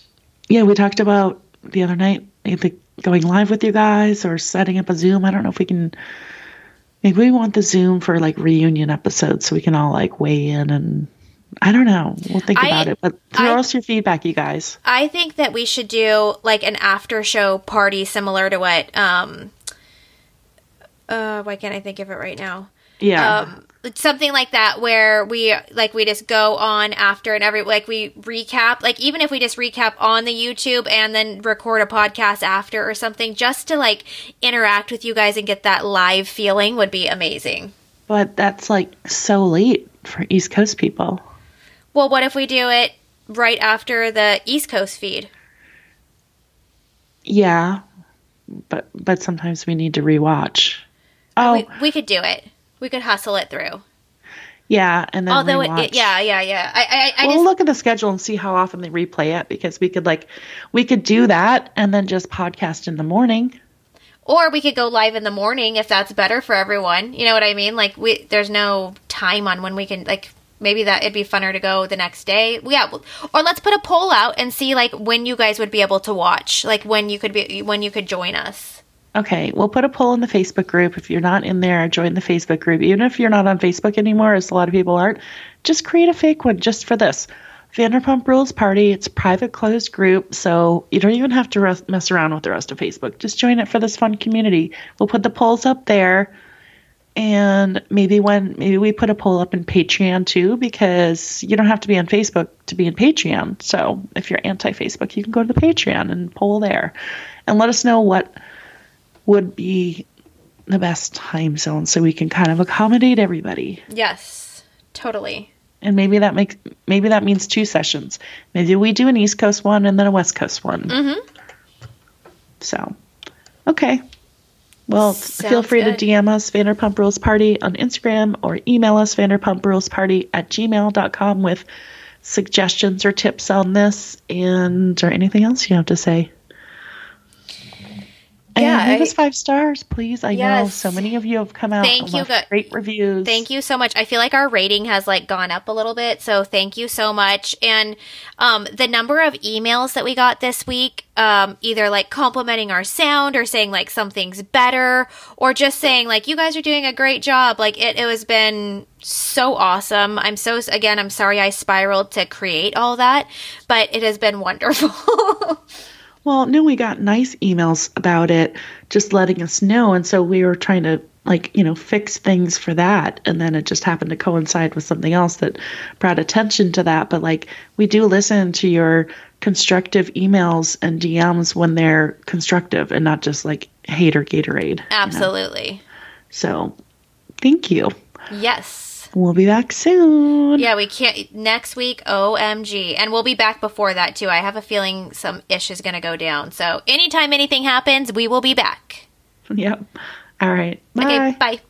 yeah, we talked about the other night either going live with you guys or setting up a Zoom. I don't know if we can. Maybe we want the Zoom for like reunion episodes, so we can all like weigh in and. I don't know. We'll think I- about it, but throw I- us your feedback, you guys. I think that we should do like an after show party similar to what um uh why can't I think of it right now? Yeah. Um something like that where we like we just go on after and every like we recap like even if we just recap on the YouTube and then record a podcast after or something just to like interact with you guys and get that live feeling would be amazing. but that's like so late for East Coast people. Well, what if we do it right after the East Coast feed? Yeah, but but sometimes we need to rewatch. Oh, We, we could do it. We could hustle it through. yeah, and then Although, it, it, yeah, yeah, yeah. I, I, I we'll just, look at the schedule and see how often they replay it because we could like we could do that and then just podcast in the morning. or we could go live in the morning if that's better for everyone. You know what I mean? Like, we, there's no time on when we can, like, maybe that it'd be funner to go the next day. Yeah, or let's put a poll out and see like when you guys would be able to watch, like when you could be, when you could join us. Okay, we'll put a poll in the Facebook group. If you're not in there, join the Facebook group. Even if you're not on Facebook anymore, as a lot of people aren't, just create a fake one just for this. Vanderpump Rules Party. It's private, closed group, so you don't even have to res- mess around with the rest of Facebook. Just join it for this fun community. We'll put the polls up there, and maybe when maybe we put a poll up in Patreon too, because you don't have to be on Facebook to be in Patreon. So if you're anti-Facebook, you can go to the Patreon and poll there, and let us know what would be the best time zone so we can kind of accommodate everybody. Yes, totally. And maybe that makes maybe that means two sessions. Maybe we do an East Coast one and then a West Coast one. Mm-hmm. So, okay. Well, feel free good. to DM us Vanderpump Rules Party on Instagram or email us Vanderpump Rules Party at gmail.com with suggestions or tips on this and or anything else you have to say. Yeah, and leave I- us five stars, please. I know so many of you have come out Thank you, left great reviews. Thank you so much. I feel like our rating has like gone up a little bit, so thank you so much. And um, the number of emails that we got this week, um, either like complimenting our sound or saying like something's better, or just saying like you guys are doing a great job. Like it, it has been so awesome. I'm so again, I'm sorry I spiraled to create all that, but it has been wonderful. Well, no, we got nice emails about it, just letting us know. And so we were trying to, like, you know, fix things for that. And then it just happened to coincide with something else that brought attention to that. But, like, we do listen to your constructive emails and DMs when they're constructive and not just like hate or Gatorade. you know? Absolutely. So thank you. Yes. We'll be back soon. Yeah, we can't next week. OMG, and we'll be back before that too. I have a feeling some ish is going to go down. So anytime anything happens, we will be back. Yep. All right. Bye. Okay, bye.